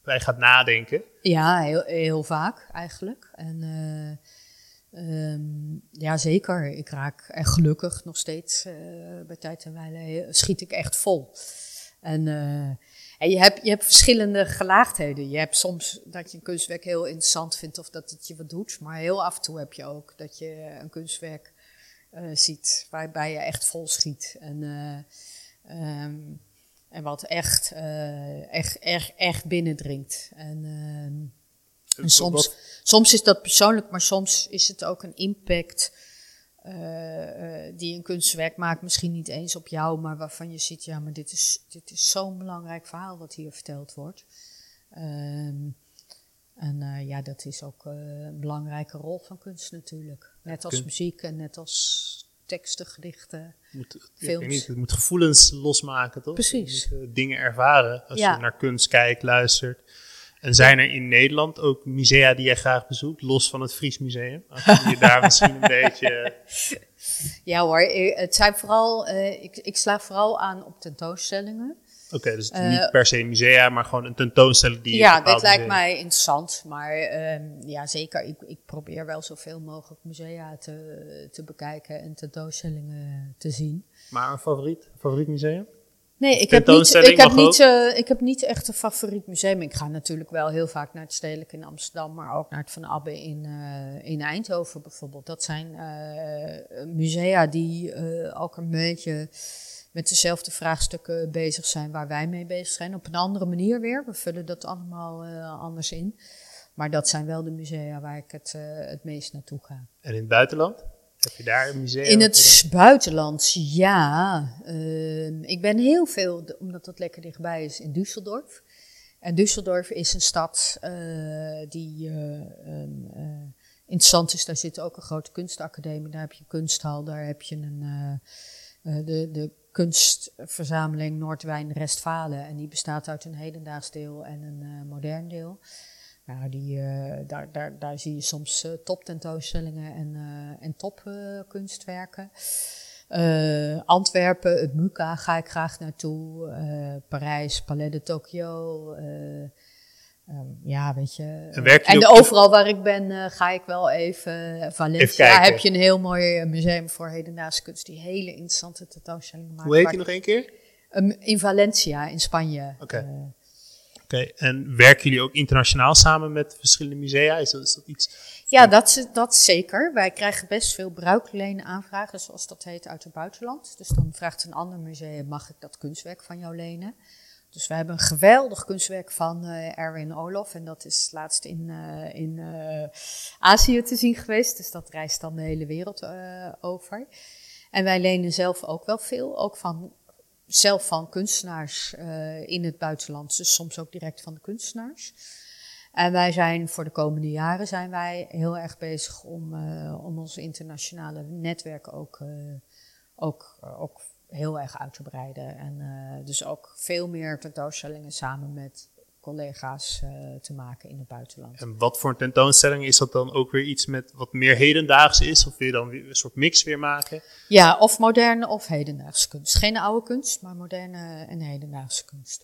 bij gaat nadenken? Ja, heel, heel vaak eigenlijk. En um, ja, zeker. Ik raak echt gelukkig nog steeds bij tijd en wijle schiet ik echt vol. En, uh, en je, hebt, je hebt verschillende gelaagdheden. Je hebt soms dat je een kunstwerk heel interessant vindt of dat het je wat doet. Maar heel af en toe heb je ook dat je een kunstwerk uh, ziet waarbij je echt vol schiet. En, uh, um, en wat echt, echt, echt, echt binnendringt. En, ehm, en soms, soms is dat persoonlijk, maar soms is het ook een impact uh, die een kunstwerk maakt, misschien niet eens op jou, maar waarvan je ziet, ja, maar dit is, dit is zo'n belangrijk verhaal wat hier verteld wordt. Uh, En uh, ja, dat is ook uh, een belangrijke rol van kunst natuurlijk. Net als muziek en net als teksten, gedichten. Moet, Films. niet, het moet gevoelens losmaken, toch? Precies. Je moet, eh, dingen ervaren als Ja. je naar kunst kijkt, luistert. En zijn er in Nederland ook musea die jij graag bezoekt, los van het Fries Museum? Als je daar misschien een beetje... Ja hoor, eh, het zijn vooral, eh, ik, ik sla vooral aan op tentoonstellingen. Oké, dus Eh, niet per se musea, maar gewoon een tentoonstelling die... Ja, een dit lijkt mij interessant. Maar ehm, ja, zeker. Ik, ik probeer wel zoveel mogelijk musea te, te bekijken en tentoonstellingen te zien. Maar een favoriet, favoriet museum? Nee, ik heb niet, ik heb niet, eh, ik heb niet echt een favoriet museum. Ik ga natuurlijk wel heel vaak naar het Stedelijk in Amsterdam, maar ook naar het Van Abbe in, eh, in Eindhoven bijvoorbeeld. Dat zijn eh, musea die ook een beetje met dezelfde vraagstukken bezig zijn waar wij mee bezig zijn. Op een andere manier weer. We vullen dat allemaal anders in. Maar dat zijn wel de musea waar ik het, het meest naartoe ga. En in het buitenland? Heb je daar een museum? In het buitenland, ja. Ehm, ik ben heel veel, omdat dat lekker dichtbij is, in Düsseldorf. En Düsseldorf is een stad eh, die eh, ehm, eh, interessant is. Daar zit ook een grote kunstacademie. Daar heb je een kunsthal, daar heb je een, de, de kunstverzameling Noordwijn-Restfalen. En die bestaat uit een hedendaags deel en een eh, modern deel. Nou, die, eh, daar, daar, daar zie je soms eh, toptentoonstellingen en, eh, en topkunstwerken. Antwerpen, het MUCA ga ik graag naartoe. Parijs, Palais de Tokyo. eh, ehm, ja, weet je. En ook- overal waar ik ben ga ik wel even. Valencia kijken. heb je een heel mooi museum voor hedendaagse kunst die hele interessante tentoonstellingen maakt. Hoe heet die nog één keer? Ehm, in Valencia, in Spanje. Oké. Eh, Oké, en werken jullie ook internationaal samen met verschillende musea? Is dat, iets? Ja, dat, is- dat zeker. Wij krijgen best veel bruikleen aanvragen, zoals dat heet, uit het buitenland. Dus dan vraagt een ander museum, mag ik dat kunstwerk van jou lenen? Dus we hebben een geweldig kunstwerk van eh Erwin Olof. En dat is laatst in, eh, in eh, Azië te zien geweest. Dus dat reist dan de hele wereld over. En wij lenen zelf ook wel veel. Ook van, zelf van kunstenaars eh, in het buitenland. Dus soms ook direct van de kunstenaars. En wij zijn voor de komende jaren zijn wij heel erg bezig om, eh, om ons internationale netwerk ook, eh, ook, ook heel erg uit te breiden. En dus ook veel meer tentoonstellingen samen met collega's eh, te maken in het buitenland. En wat voor een tentoonstelling is dat dan ook weer iets met wat meer hedendaags is? Of wil je dan weer een soort mix weer maken? Ja, of moderne of hedendaagse kunst. Geen oude kunst, maar moderne en hedendaagse kunst.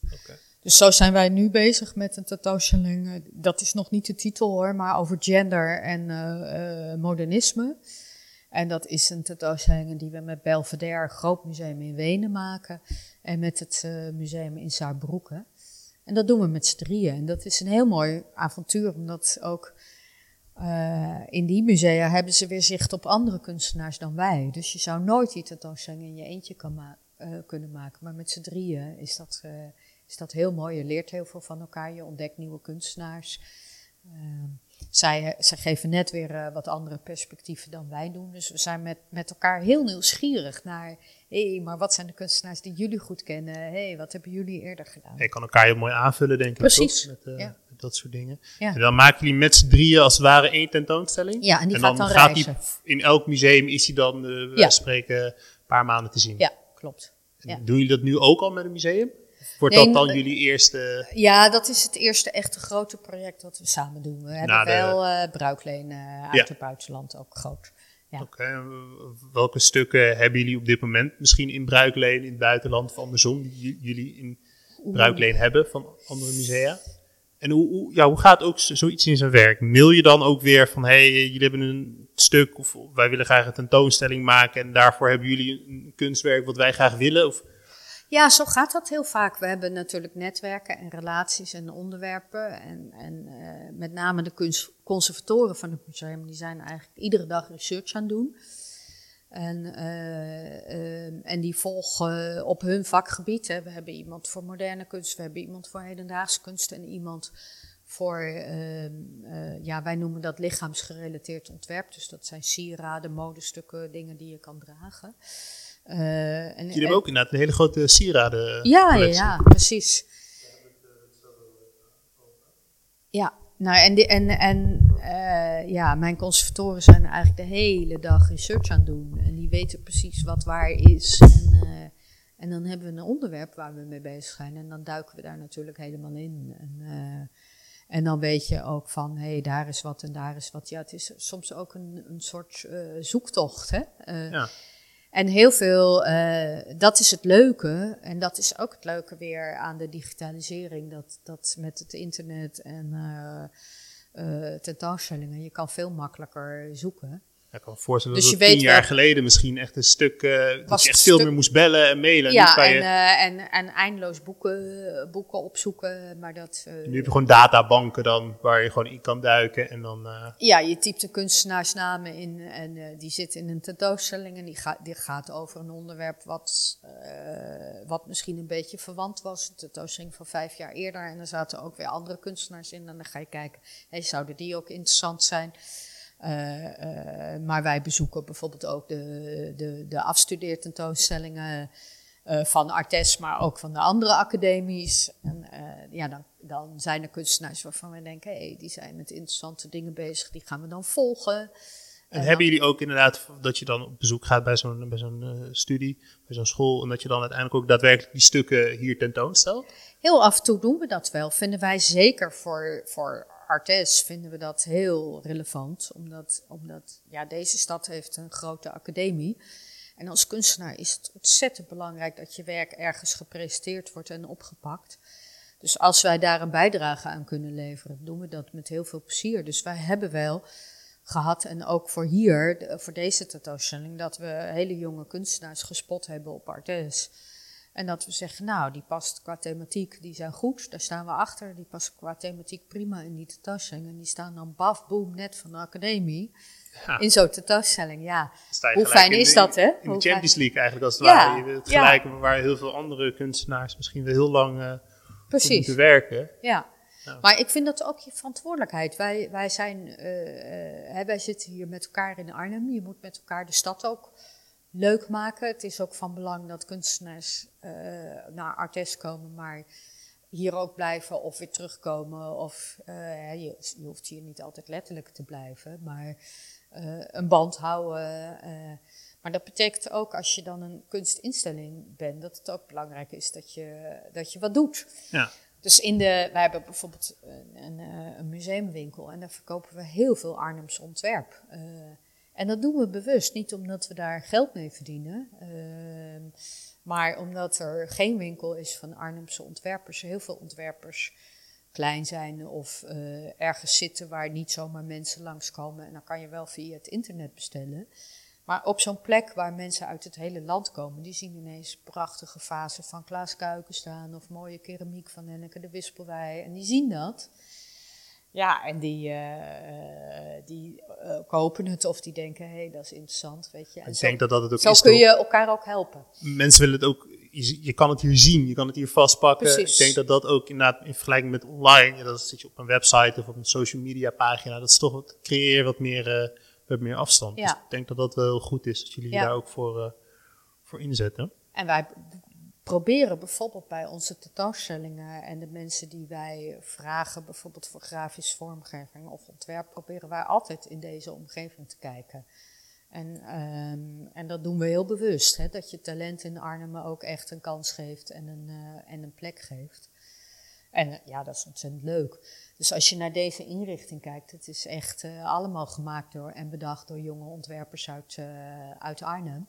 Dus zo zijn wij nu bezig met een tentoonstelling. eh, Dat is nog niet de titel hoor, maar over gender en eh, modernisme. En dat is een tentoonstelling die we met Belvedere, groot museum in Wenen, maken. En met het museum in Saarbrücken. En dat doen we met z'n drieën. En dat is een heel mooi avontuur, omdat ook eh, in die musea hebben ze weer zicht op andere kunstenaars dan wij. Dus je zou nooit die tentoonstelling in je eentje kan eh, kunnen maken. Maar met z'n drieën is dat, eh, is dat heel mooi. Je leert heel veel van elkaar, je ontdekt nieuwe kunstenaars. Eh, zij, zij geven net weer eh, wat andere perspectieven dan wij doen. Dus we zijn met, met elkaar heel nieuwsgierig naar... hé, hey, maar wat zijn de kunstenaars die jullie goed kennen? Hé, hey, wat hebben jullie eerder gedaan? Je kan elkaar heel mooi aanvullen, denk ik. Precies, toch? Met, eh, ja. met dat soort dingen. Ja. En dan maken jullie met z'n drieën als het ware één tentoonstelling. Ja, en die en gaat dan, dan gaat reizen. die in elk museum is die dan, Ja. spreken, een paar maanden te zien. Ja, klopt. En. Doen jullie dat nu ook al met een museum? Wordt Nee, dat dan jullie eerste... Ja, dat is het eerste echte grote project wat we samen doen. We hebben de- wel eh bruikleen uit Ja. het buitenland ook groot. Ja. Oké, welke stukken hebben jullie op dit moment misschien in bruikleen in het buitenland of andersom, die j- jullie in bruikleen hebben van andere musea? En hoe, hoe, ja, hoe gaat ook zoiets in zijn werk? Mail je dan ook weer van, hé, hey, jullie hebben een stuk of wij willen graag een tentoonstelling maken en daarvoor hebben jullie een kunstwerk wat wij graag willen? Of, Ja, zo gaat dat heel vaak. We hebben natuurlijk netwerken en relaties en onderwerpen. En, en eh, met name de kunst, conservatoren van het museum, die zijn eigenlijk iedere dag research aan het doen. En, eh, eh, en die volgen op hun vakgebied. Hè. We hebben iemand voor moderne kunst, we hebben iemand voor hedendaagse kunst en iemand voor, ehm, eh, ja, wij noemen dat lichaamsgerelateerd ontwerp. Dus dat zijn sieraden, modestukken, dingen die je kan dragen. Eh, en, jullie en- hebben ook inderdaad een hele grote sieraden ja, ja, ja, precies. Ja, Nou, en, die, en, en uh, ja, mijn conservatoren zijn eigenlijk de hele dag research aan het doen. En die weten precies wat waar is. En, uh, en dan hebben we een onderwerp waar we mee bezig zijn. En dan duiken we daar natuurlijk helemaal in. En, uh, en dan weet je ook van, hé, hey, daar is wat en daar is wat. Ja, het is soms ook een, een soort zoektocht, hè. ja. En heel veel, uh, dat is het leuke. En dat is ook het leuke weer aan de digitalisering. Dat, dat met het internet en uh, uh, tentoonstellingen, je kan veel makkelijker zoeken. Ik kan me voorstellen dus dat tien jaar geleden misschien echt een stuk, uh, dat je echt veel meer moest bellen en mailen. Ja, en, je... uh, en, en eindeloos boeken, boeken opzoeken. Maar dat, uh, nu heb je gewoon databanken dan, waar je gewoon in kan duiken en dan... Ja, je typt de kunstenaarsnamen in en die zit in een tentoonstelling en die, gaat die gaat over een onderwerp wat, wat misschien een beetje verwant was. De tentoonstelling van vijf jaar eerder en er zaten ook weer andere kunstenaars in en dan ga je kijken, hey, zouden die ook interessant zijn? Uh, uh, maar wij bezoeken bijvoorbeeld ook de, de, de afstudeertentoonstellingen uh, van Artes, maar ook van de andere academies. En ja, dan, dan zijn er kunstenaars waarvan we denken, hé, hey, die zijn met interessante dingen bezig, die gaan we dan volgen. En, hebben jullie ook inderdaad dat je dan op bezoek gaat bij zo'n bij zo'n studie, bij zo'n school, en dat je dan uiteindelijk ook daadwerkelijk die stukken hier tentoonstelt? Heel af en toe doen we dat wel. Vinden wij zeker voor, voor Artes vinden we dat heel relevant, omdat, omdat ja, deze stad heeft een grote academie. En als kunstenaar is het ontzettend belangrijk dat je werk ergens gepresenteerd wordt en opgepakt. Dus als wij daar een bijdrage aan kunnen leveren, doen we dat met heel veel plezier. Dus wij hebben wel gehad, en ook voor hier, voor deze tentoonstelling, dat we hele jonge kunstenaars gespot hebben op Artes. En dat we zeggen, nou, die past qua thematiek, die zijn goed, daar staan we achter. Die past qua thematiek prima in die tentoonstelling. En die staan dan baf, boom, net van de academie. In zo'n tentoonstelling, ja. Hoe fijn is dat, hè? In de Champions League eigenlijk, als het ja, ware. Je het gelijk ja. waar heel veel andere kunstenaars misschien wel heel lang uh, moeten werken. Ja. Maar ik vind dat ook je verantwoordelijkheid. Wij, wij, zijn, uh, uh, wij zitten hier met elkaar in Arnhem. Je moet met elkaar de stad ook leuk maken. Het is ook van belang dat kunstenaars uh, naar Artes komen, maar hier ook blijven of weer terugkomen. Of uh, je, je, hoeft hier niet altijd letterlijk te blijven, maar uh, een band houden. maar dat betekent ook als je dan een kunstinstelling bent, dat het ook belangrijk is dat je, dat je wat doet. Ja. Dus in de, wij hebben bijvoorbeeld een, een, een museumwinkel en daar verkopen we heel veel Arnhems ontwerp. En dat doen we bewust, niet omdat we daar geld mee verdienen, uh, maar omdat er geen winkel is van Arnhemse ontwerpers. Heel veel ontwerpers klein zijn of uh, ergens zitten waar niet zomaar mensen langskomen. En dan kan je wel via het internet bestellen. Maar op zo'n plek waar mensen uit het hele land komen, die zien ineens prachtige vazen van Klaas Kuiken staan of mooie keramiek van Henneke de Wispelwij. En die zien dat. Ja, en die, uh, die uh, kopen het of die denken, hé, hey, dat is interessant, weet je. En ik zo, denk dat dat het ook zo is. Zo kun je elkaar ook helpen. Mensen willen het ook, je, je, kan het hier zien, je kan het hier vastpakken. Precies. Ik denk dat dat ook inderdaad in vergelijking met online, ja, dat zit je op een website of op een social media pagina, dat is toch wat, creëer wat meer, wat meer afstand. Ja. Dus ik denk dat dat wel heel goed is, dat jullie ja. daar ook voor, voor inzetten. En wij proberen bijvoorbeeld bij onze tentoonstellingen en de mensen die wij vragen, bijvoorbeeld voor grafische vormgeving of ontwerp, proberen wij altijd in deze omgeving te kijken. En, um, en dat doen we heel bewust, hè, dat je talent in Arnhem ook echt een kans geeft en een, uh, en een plek geeft. En uh, ja, dat is ontzettend leuk. Dus als je naar deze inrichting kijkt, het is echt uh, allemaal gemaakt door en bedacht door jonge ontwerpers uit, uit Arnhem.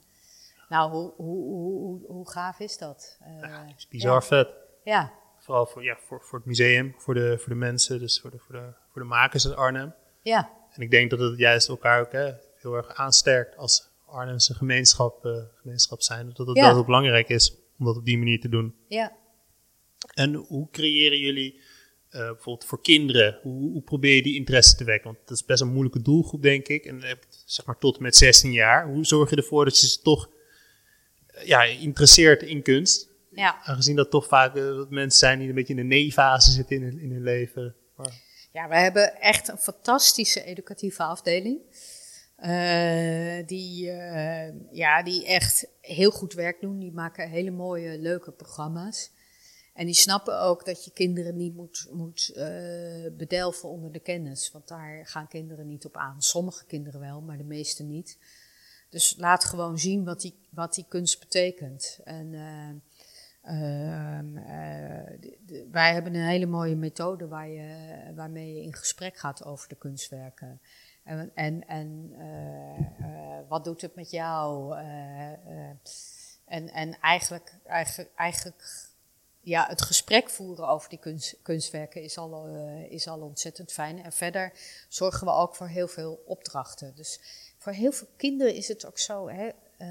Nou, hoe, hoe, hoe, hoe, gaaf is dat? Uh, ja, is bizar vet. Ja. Vooral voor, ja, voor, voor het museum, voor de, voor de mensen, dus voor de, voor, de, voor de makers uit Arnhem. Ja. En ik denk dat het juist elkaar ook hè, heel erg aansterkt als Arnhemse gemeenschap, uh, gemeenschap zijn. Dat het ja. wel heel belangrijk is om dat op die manier te doen. Ja. En hoe creëren jullie uh, bijvoorbeeld voor kinderen, hoe, hoe, probeer je die interesse te wekken? Want dat is best een moeilijke doelgroep, denk ik. En zeg maar tot en met 16 jaar. Hoe zorg je ervoor dat je ze toch ja, interesseert in kunst. Ja. Aangezien dat toch vaak uh, mensen zijn die een beetje in de nee-fase zitten in, in hun leven. Maar... Ja, wij hebben echt een fantastische educatieve afdeling. Uh, die, uh, ja, die echt heel goed werk doen. Die maken hele mooie, leuke programma's. En die snappen ook dat je kinderen niet moet, moet uh, bedelven onder de kennis. Want daar gaan kinderen niet op aan. Sommige kinderen wel, maar de meeste niet. Dus laat gewoon zien wat die, wat die kunst betekent. En uh, uh, wij hebben een hele mooie methode waar je, waarmee je in gesprek gaat over de kunstwerken. En, en, en wat doet het met jou? en, en eigenlijk, eigenlijk, eigenlijk ja, het gesprek voeren over die kunst, kunstwerken is al, is al ontzettend fijn. En verder zorgen we ook voor heel veel opdrachten. Dus voor heel veel kinderen is het ook zo. Hè, uh,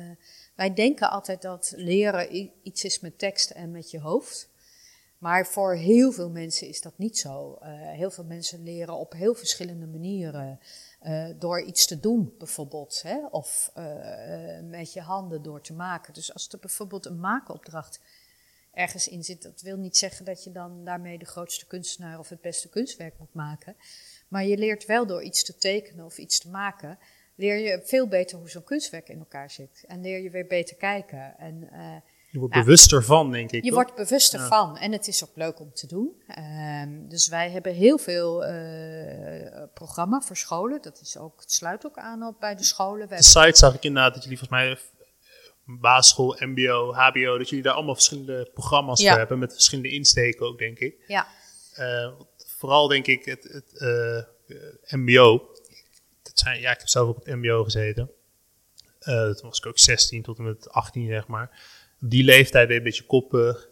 wij denken altijd dat leren iets is met tekst en met je hoofd. Maar voor heel veel mensen is dat niet zo. Uh, heel veel mensen leren op heel verschillende manieren. door iets te doen, bijvoorbeeld. Hè, of met je handen door te maken. Dus als er bijvoorbeeld een maakopdracht ergens in zit. Dat wil niet zeggen dat je dan daarmee de grootste kunstenaar of het beste kunstwerk moet maken. Maar je leert wel door iets te tekenen of iets te maken, leer je veel beter hoe zo'n kunstwerk in elkaar zit. En leer je weer beter kijken. En, uh, je wordt nou, bewuster van, denk ik. Je wordt bewuster van. En het is ook leuk om te doen. Um, dus wij hebben heel veel uh, programma voor scholen. Dat is ook, het sluit ook aan op bij de scholen. de site zag ik inderdaad dat jullie volgens mij basisschool, mbo, hbo, dat jullie daar allemaal verschillende programma's voor hebben met verschillende insteken ook, denk ik. Ja. Uh, vooral denk ik het, het uh, mbo. Zijn, ja, ik heb zelf ook op het mbo gezeten. Uh, toen was ik ook 16 tot en met 18, zeg maar. Op die leeftijd ben je een beetje koppig.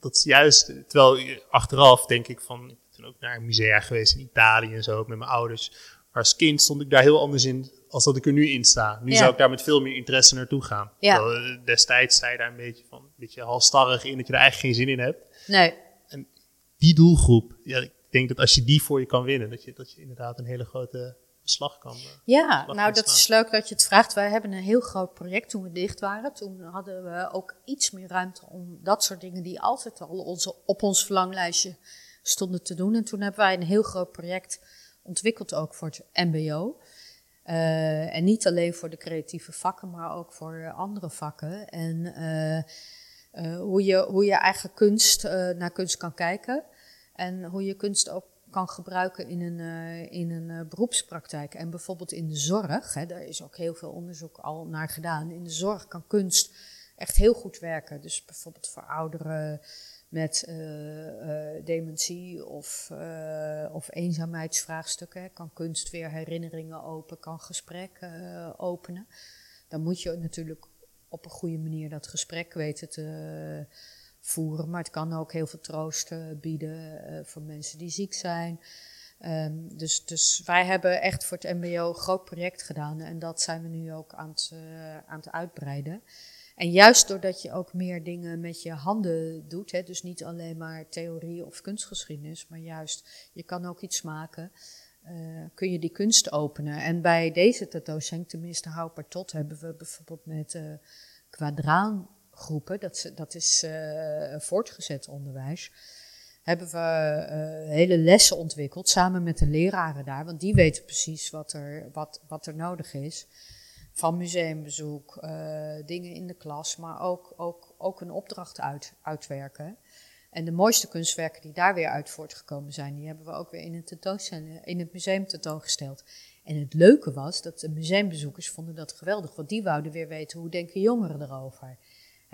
Dat is juist, terwijl achteraf denk ik van, ik ben ook naar een musea geweest in Italië en zo, met mijn ouders. Maar als kind stond ik daar heel anders in als dat ik er nu in sta. Nu zou ik daar met veel meer interesse naartoe gaan. Ja. Eh, destijds sta je daar een beetje van, een beetje halstarrig in dat je er eigenlijk geen zin in hebt. Nee. En die doelgroep, ja, ik denk dat als je die voor je kan winnen, dat je, dat je inderdaad een hele grote slag kan. Uh, ja, nou dat is leuk dat je het vraagt. Wij hebben een heel groot project toen we dicht waren. Toen hadden we ook iets meer ruimte om dat soort dingen die altijd al onze, op ons verlanglijstje stonden te doen. En toen hebben wij een heel groot project ontwikkeld ook voor het MBO. Uh, en niet alleen voor de creatieve vakken, maar ook voor andere vakken. En uh, uh, hoe, je, hoe je eigen kunst naar kunst kan kijken. En hoe je kunst ook kan gebruiken in een, in een beroepspraktijk. En bijvoorbeeld in de zorg, hè, daar is ook heel veel onderzoek al naar gedaan. In de zorg kan kunst echt heel goed werken. Dus bijvoorbeeld voor ouderen met uh, dementie of, of eenzaamheidsvraagstukken. Kan kunst weer herinneringen open, kan gesprekken openen. Dan moet je natuurlijk op een goede manier dat gesprek weten te voeren. Maar het kan ook heel veel troost bieden voor mensen die ziek zijn. Um, dus, dus wij hebben echt voor het MBO een groot project gedaan en dat zijn we nu ook aan het, aan het uitbreiden. En juist doordat je ook meer dingen met je handen doet, hè, dus niet alleen maar theorie of kunstgeschiedenis, maar juist je kan ook iets maken, uh, kun je die kunst openen. En bij deze tentoonstelling, tenminste Houper Tot, hebben we bijvoorbeeld met uh, kwadraangroepen, dat, dat is uh, voortgezet onderwijs, hebben we hele lessen ontwikkeld samen met de leraren daar, want die weten precies wat er, wat, wat er nodig is van museumbezoek, uh, dingen in de klas, maar ook, ook, ook een opdracht uit, uitwerken. En de mooiste kunstwerken die daar weer uit voortgekomen zijn, die hebben we ook weer in het, in het museum tentoongesteld. En het leuke was dat de museumbezoekers vonden dat geweldig, want die wouden weer weten hoe denken jongeren erover.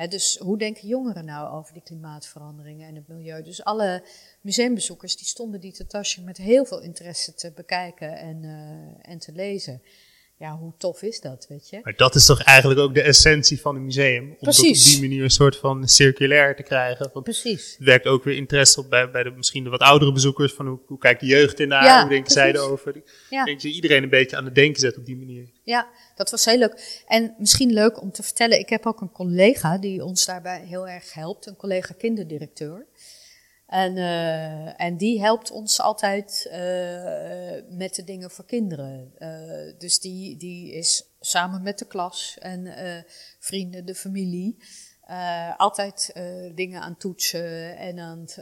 Dus hoe denken jongeren nou over die klimaatveranderingen en het milieu? Dus alle museumbezoekers die stonden die tentoonstelling met heel veel interesse te bekijken en, uh, en te lezen ja, hoe tof is dat, weet je? Maar dat is toch eigenlijk ook de essentie van een museum? Om Precies. op die manier een soort van circulair te krijgen. Want Precies. Het werkt ook weer interesse op bij, bij de, misschien de wat oudere bezoekers. Van hoe, hoe kijkt de jeugd ernaar? Ja, hoe denken zij erover? Ja. Denk je iedereen een beetje aan het denken zet op die manier. Ja, dat was heel leuk. En misschien leuk om te vertellen. Ik heb ook een collega die ons daarbij heel erg helpt. Een collega kinderdirecteur. En, uh, en die helpt ons altijd uh, met de dingen voor kinderen. Uh, dus die, die is samen met de klas en vrienden, de familie, altijd dingen aan toetsen en aan het,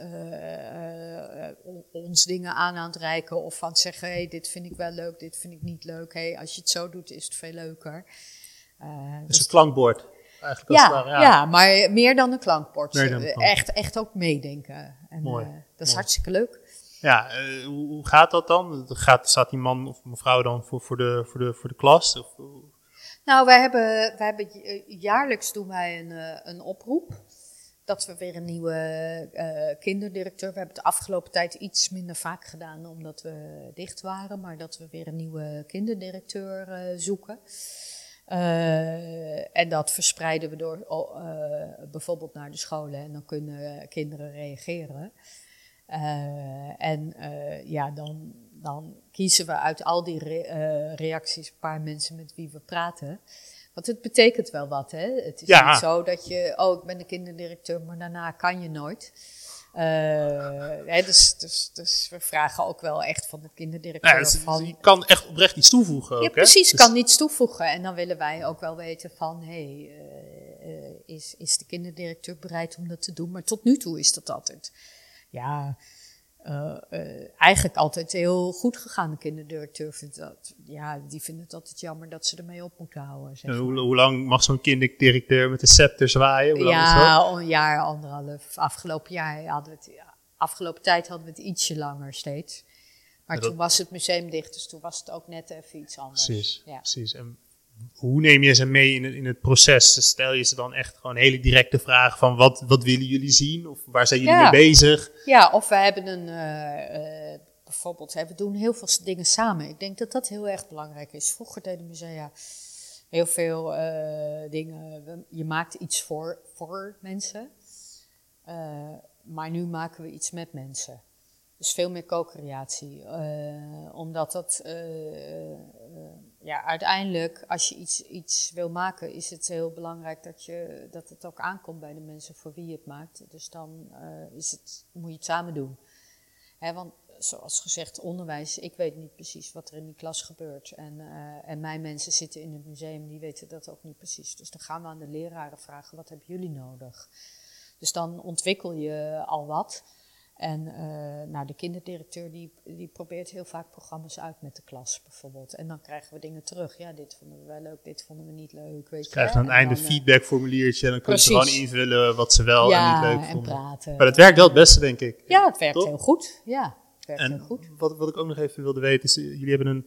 ons dingen aan aan het reiken. Of aan het zeggen, hey, dit vind ik wel leuk, dit vind ik niet leuk. Hey, als je het zo doet, is het veel leuker. dus een klankbord eigenlijk. Ja, ja. maar meer dan een klankbord. Meer dan een Eh, klankbord. Echt, echt ook meedenken. En, Mooi, eh, dat is mooi. hartstikke leuk. Ja, eh, hoe, hoe gaat dat dan? Gaat, staat die man of mevrouw dan voor, voor, de, voor, de, voor de klas? Of, hoe- Nou, wij hebben, wij hebben eh, jaarlijks doen wij een, eh, een oproep. Dat we weer een nieuwe eh, kinderdirecteur. We hebben het de afgelopen tijd iets minder vaak gedaan omdat we dicht waren. Maar dat we weer een nieuwe kinderdirecteur eh, zoeken. Eh, en dat verspreiden we door oh, eh, bijvoorbeeld naar de scholen. En dan kunnen kinderen reageren. Eh, en eh, ja, dan, dan kiezen we uit al die re- eh, reacties een paar mensen met wie we praten. Want het betekent wel wat, hè? Het is Ja. niet zo dat je, oh, ik ben de kinderdirecteur, maar daarna kan je nooit. Eh, hè, dus, dus, dus we vragen ook wel echt van de kinderdirecteur Ja, dus van... je kan echt oprecht iets toevoegen ook, Ja, precies, Dus- kan niets toevoegen. En dan willen wij ook wel weten van, hé, hey, eh, eh, is, is de kinderdirecteur bereid om dat te doen? Maar tot nu toe is dat altijd, ja, eh, eh, eigenlijk altijd heel goed gegaan. De kinderdirecteur vindt dat, ja, die vindt het altijd jammer dat ze ermee op moeten houden. Zeg maar. hoe, hoe lang mag zo'n kinderdirecteur met de scepter zwaaien? Hoe lang? Ja, een jaar, anderhalf. Afgelopen jaar hadden we het, ja, afgelopen tijd hadden we het ietsje langer steeds. Maar dat- toen was het museum dicht, dus toen was het ook net even iets anders. Precies, Ja. precies. En hoe neem je ze mee in het, in het proces? Stel je ze dan echt gewoon hele directe vragen van wat, wat willen jullie zien? Of waar zijn jullie Ja. mee bezig? Ja, of we hebben een, eh, eh, bijvoorbeeld, we doen heel veel dingen samen. Ik denk dat dat heel erg belangrijk is. Vroeger deden musea heel veel eh, dingen. Je maakt iets voor, voor mensen, maar nu maken we iets met mensen. Dus veel meer co-creatie. omdat dat, ja, uiteindelijk, als je iets, iets wil maken, is het heel belangrijk dat, je, dat het ook aankomt bij de mensen voor wie je het maakt. Dus dan eh, is het, moet je het samen doen. Hè, want zoals gezegd, onderwijs, ik weet niet precies wat er in die klas gebeurt. En, eh, en mijn mensen zitten in het museum, die weten dat ook niet precies. Dus dan gaan we aan de leraren vragen, wat hebben jullie nodig? Dus dan ontwikkel je al wat. En eh, nou, de kinderdirecteur die, die probeert heel vaak programma's uit met de klas bijvoorbeeld. En dan krijgen we dingen terug. Ja, dit vonden we wel leuk, dit vonden we niet leuk. Weet je, Krijgen aan het En einde een eh, feedbackformuliertje en dan kunnen ze gewoon invullen wat ze wel en niet leuk en vonden. praten. Maar dat werkt wel het beste, denk ik. Ja, het werkt heel goed. Ja, het werkt heel En goed. wat, wat ik ook nog even wilde weten is, eh, jullie hebben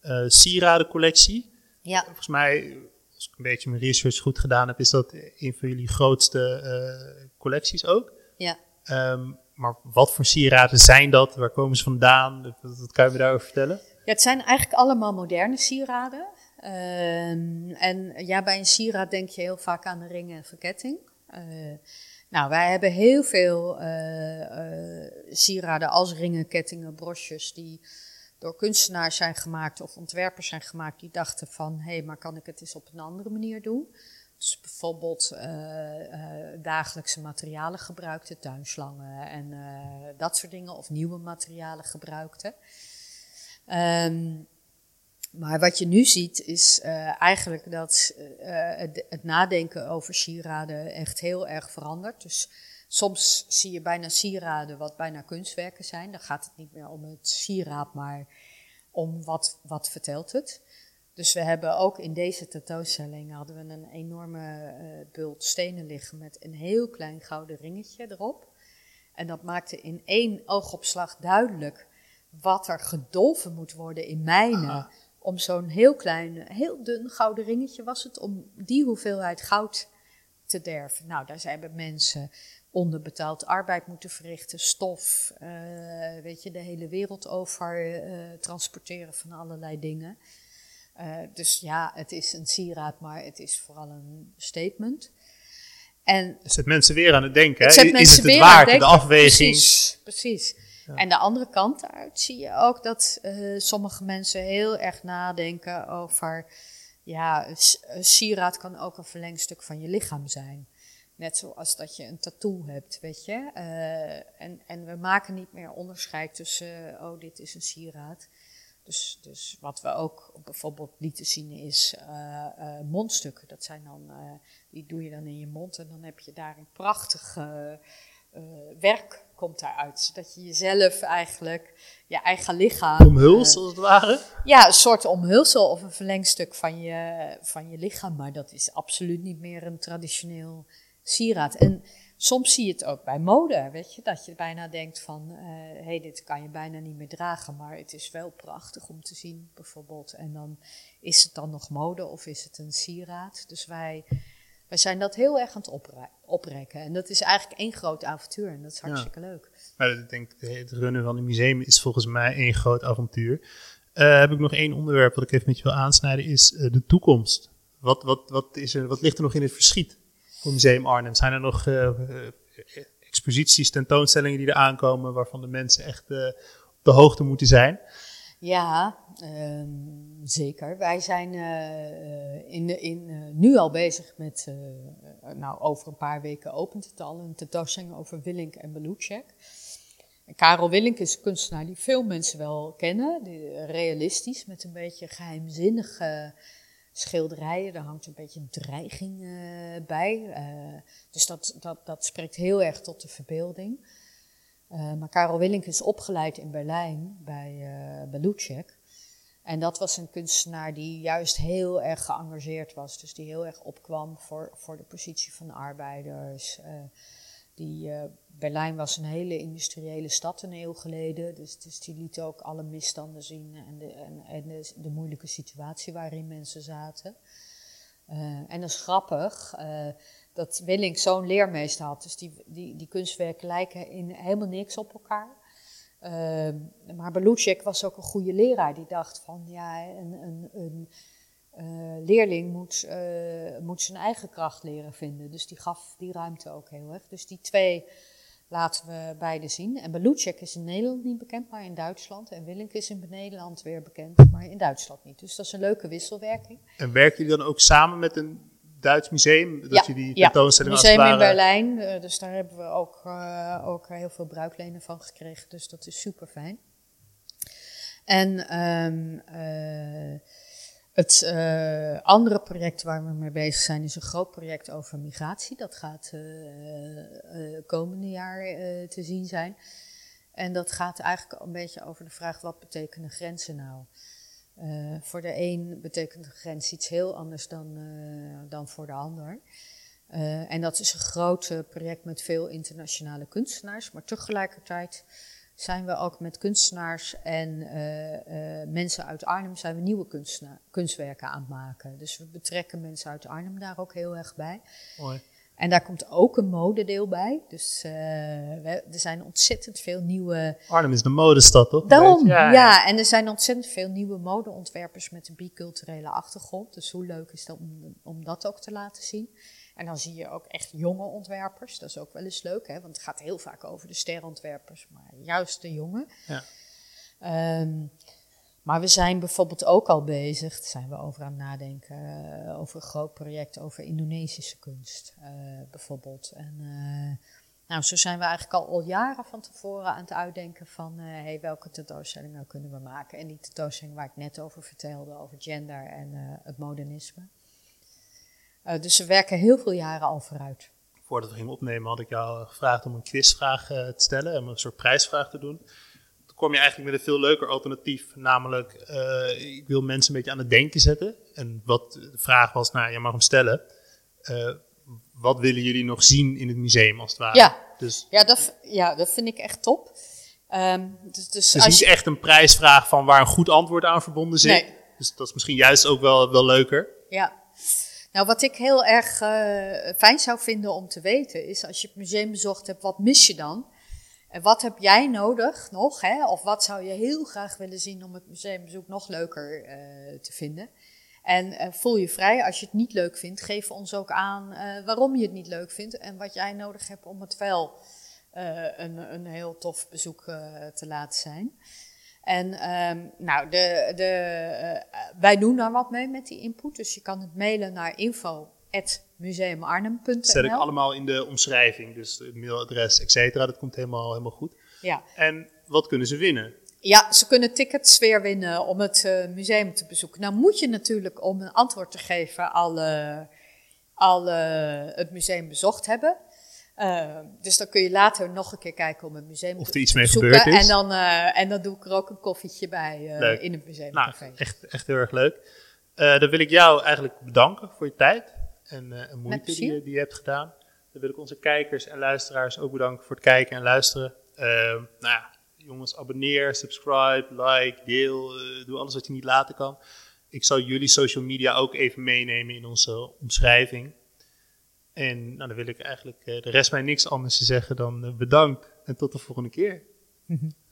een sieradencollectie. Ja. Volgens mij, als ik een beetje mijn research goed gedaan heb, is dat een van jullie grootste collecties ook. Ja. Ehm, maar wat voor sieraden zijn dat? Waar komen ze vandaan? Wat, kan je me daarover vertellen? Ja, het zijn eigenlijk allemaal moderne sieraden. Ehm, en ja, bij een sieraad denk je heel vaak aan de ring en verketting. Eh, nou, wij hebben heel veel eh, eh, sieraden als ringen, kettingen, broches die door kunstenaars zijn gemaakt of ontwerpers zijn gemaakt die dachten van, hé, hey, maar kan ik het eens op een andere manier doen? Dus bijvoorbeeld eh, eh, dagelijkse materialen gebruikte, tuinslangen en eh, dat soort dingen, of nieuwe materialen gebruikte. Ehm, maar wat je nu ziet is eigenlijk dat het, het nadenken over sieraden echt heel erg verandert. Dus soms zie je bijna sieraden wat bijna kunstwerken zijn. Dan gaat het niet meer om het sieraad, maar om wat, wat vertelt het. Dus we hebben ook in deze tentoonstelling hadden we een enorme eh, bult stenen liggen met een heel klein gouden ringetje erop. En dat maakte in één oogopslag duidelijk wat er gedolven moet worden in mijnen. Om zo'n heel klein, heel dun gouden ringetje was het, om die hoeveelheid goud te derven. Nou, daar zijn mensen onderbetaald arbeid moeten verrichten, stof, eh, weet je, de hele wereld over eh, transporteren van allerlei dingen. Uh, dus ja, het is een sieraad, maar het is vooral een statement. En Het zet mensen weer aan het denken. het hè? is het het waard, de afweging? Precies, precies. En de andere kant daaruit zie je ook dat uh, sommige mensen heel erg nadenken over, ja, een sieraad kan ook een verlengstuk van je lichaam zijn. Net zoals dat je een tattoo hebt, weet je. Uh, en, en we maken niet meer onderscheid tussen, oh, dit is een sieraad. Dus, dus wat we ook bijvoorbeeld lieten zien is uh, uh, mondstukken. Dat zijn dan, uh, die doe je dan in je mond en dan heb je daar een prachtige werk komt daaruit. Dat je jezelf eigenlijk, je eigen lichaam... Omhulst, als het ware? Ja, een soort omhulsel of een verlengstuk van je, van je lichaam. Maar dat is absoluut niet meer een traditioneel sieraad. En soms zie je het ook bij mode, weet je. Dat je bijna denkt van, hé, hey, dit kan je bijna niet meer dragen. Maar het is wel prachtig om te zien, bijvoorbeeld. En dan is het dan nog mode of is het een sieraad? Dus wij wij zijn dat heel erg aan het oprekken. En dat is eigenlijk één groot avontuur en dat is hartstikke leuk. Maar ik denk, het runnen van een museum is volgens mij één groot avontuur. Uh, heb ik nog één onderwerp wat ik even met je wil aansnijden, is uh, de toekomst. Wat, wat, wat, is er, wat ligt er nog in het verschiet voor Museum Arnhem? Zijn er nog uh, exposities, tentoonstellingen die er aankomen waarvan de mensen echt op de hoogte moeten zijn? Ja, ehm, zeker. Wij zijn in, in, uh, nu al bezig met, nou over een paar weken opent het al, een tentoonstelling over Willink en Belucek. Karel Willink is een kunstenaar die veel mensen wel kennen, realistisch, met een beetje geheimzinnige schilderijen. Daar hangt een beetje dreiging bij. dus dat, dat, dat spreekt heel erg tot de verbeelding. Uh, maar Karel Willink is opgeleid in Berlijn bij uh. En dat was een kunstenaar die juist heel erg geëngageerd was. Dus die heel erg opkwam voor, voor de positie van de arbeiders. Die, Berlijn was een hele industriële stad een eeuw geleden. Dus, dus die liet ook alle misstanden zien en de, en, en de, moeilijke situatie waarin mensen zaten. en dat is grappig dat Willink zo'n leermeester had. Dus die, die, die kunstwerken lijken in helemaal niks op elkaar. Maar Belucek was ook een goede leraar. Die dacht van, ja, een, een, een leerling moet, uh, moet zijn eigen kracht leren vinden. Dus die gaf die ruimte ook heel erg. Dus die twee laten we beide zien. En Belucek is in Nederland niet bekend, maar in Duitsland. En Willink is in Nederland weer bekend, maar in Duitsland niet. Dus dat is een leuke wisselwerking. En werken jullie dan ook samen met een Duits museum. Dat ja, je die tentoonstelling ja, museum in Berlijn. Uh, dus daar hebben we ook, uh, ook heel veel bruiklenen van gekregen. Dus dat is super fijn. En um, uh, het andere project waar we mee bezig zijn is een groot project over migratie. Dat gaat komende jaar te zien zijn. En dat gaat eigenlijk een beetje over de vraag: wat betekenen grenzen nou? Voor de een betekent de grens iets heel anders dan, dan voor de ander. En dat is een groot project met veel internationale kunstenaars, maar tegelijkertijd zijn we ook met kunstenaars en mensen uit Arnhem zijn we nieuwe kunstwerken aan het maken. Dus we betrekken mensen uit Arnhem daar ook heel erg bij. Mooi. En daar komt ook een modedeel bij. Dus uh, we, er zijn ontzettend veel nieuwe. Arnhem is de modestad, toch? Daarom, ja, ja, En er zijn ontzettend veel nieuwe modeontwerpers met een biculturele achtergrond. Dus hoe leuk is dat om, om dat ook te laten zien? En dan zie je ook echt jonge ontwerpers. Dat is ook wel eens leuk, hè? Want het gaat heel vaak over de sterontwerpers, maar juist de jonge. Ja. Um, maar we zijn bijvoorbeeld ook al bezig, daar zijn we over aan het nadenken, uh, over een groot project over Indonesische kunst uh, bijvoorbeeld. En uh, nou, zo zijn we eigenlijk al, al jaren van tevoren aan het uitdenken van hey, welke tentoonstellingen nou kunnen we maken. En die tentoonstelling waar ik net over vertelde, over gender en het modernisme. Dus we werken heel veel jaren al vooruit. Voordat we gingen opnemen had ik jou gevraagd om een quizvraag te stellen, om een soort prijsvraag te doen kom je eigenlijk met een veel leuker alternatief. Namelijk, ik wil mensen een beetje aan het denken zetten. En wat de vraag was, nou, je mag hem stellen. Wat willen jullie nog zien in het museum als het ware? Ja, dus, ja, dat, ja dat vind ik echt top. Um, dus, dus het is niet je... echt een prijsvraag van waar een goed antwoord aan verbonden zit. Nee. Dus dat is misschien juist ook wel, wel leuker. Ja. Nou, wat ik heel erg uh, fijn zou vinden om te weten is, als je het museum bezocht hebt, wat mis je dan? En wat heb jij nodig nog? Hè? Of wat zou je heel graag willen zien om het museumbezoek nog leuker uh, te vinden? En uh, voel je vrij, als je het niet leuk vindt, geef ons ook aan waarom je het niet leuk vindt en wat jij nodig hebt om het wel een, een heel tof bezoek te laten zijn. En um, nou, de, de, wij doen daar wat mee met die input, dus je kan het mailen naar info museumarnhem.nl. Zet ik allemaal in de omschrijving, dus het mailadres, et cetera. Dat komt helemaal, helemaal goed. Ja. En wat kunnen ze winnen? Ja, ze kunnen tickets weer winnen om het uh, museum te bezoeken. Nou moet je natuurlijk, om een antwoord te geven, al, uh, al het museum bezocht hebben. Uh, dus dan kun je later nog een keer kijken om het museum of te er iets mee zoeken. gebeurd is. En dan, uh, en dan doe ik er ook een koffietje bij uh, in het museumcafé. Nou, echt, echt heel erg leuk. dan wil ik jou eigenlijk bedanken voor je tijd en, en moeite die, je, die je hebt gedaan. Dan wil ik onze kijkers en luisteraars ook bedanken voor het kijken en luisteren. Ehm, nou ja, jongens, abonneer, subscribe, like, deel, doe alles wat je niet laten kan. Ik zal jullie social media ook even meenemen in onze omschrijving. En nou, dan wil ik eigenlijk de rest mij niks anders te zeggen dan bedankt en tot de volgende keer.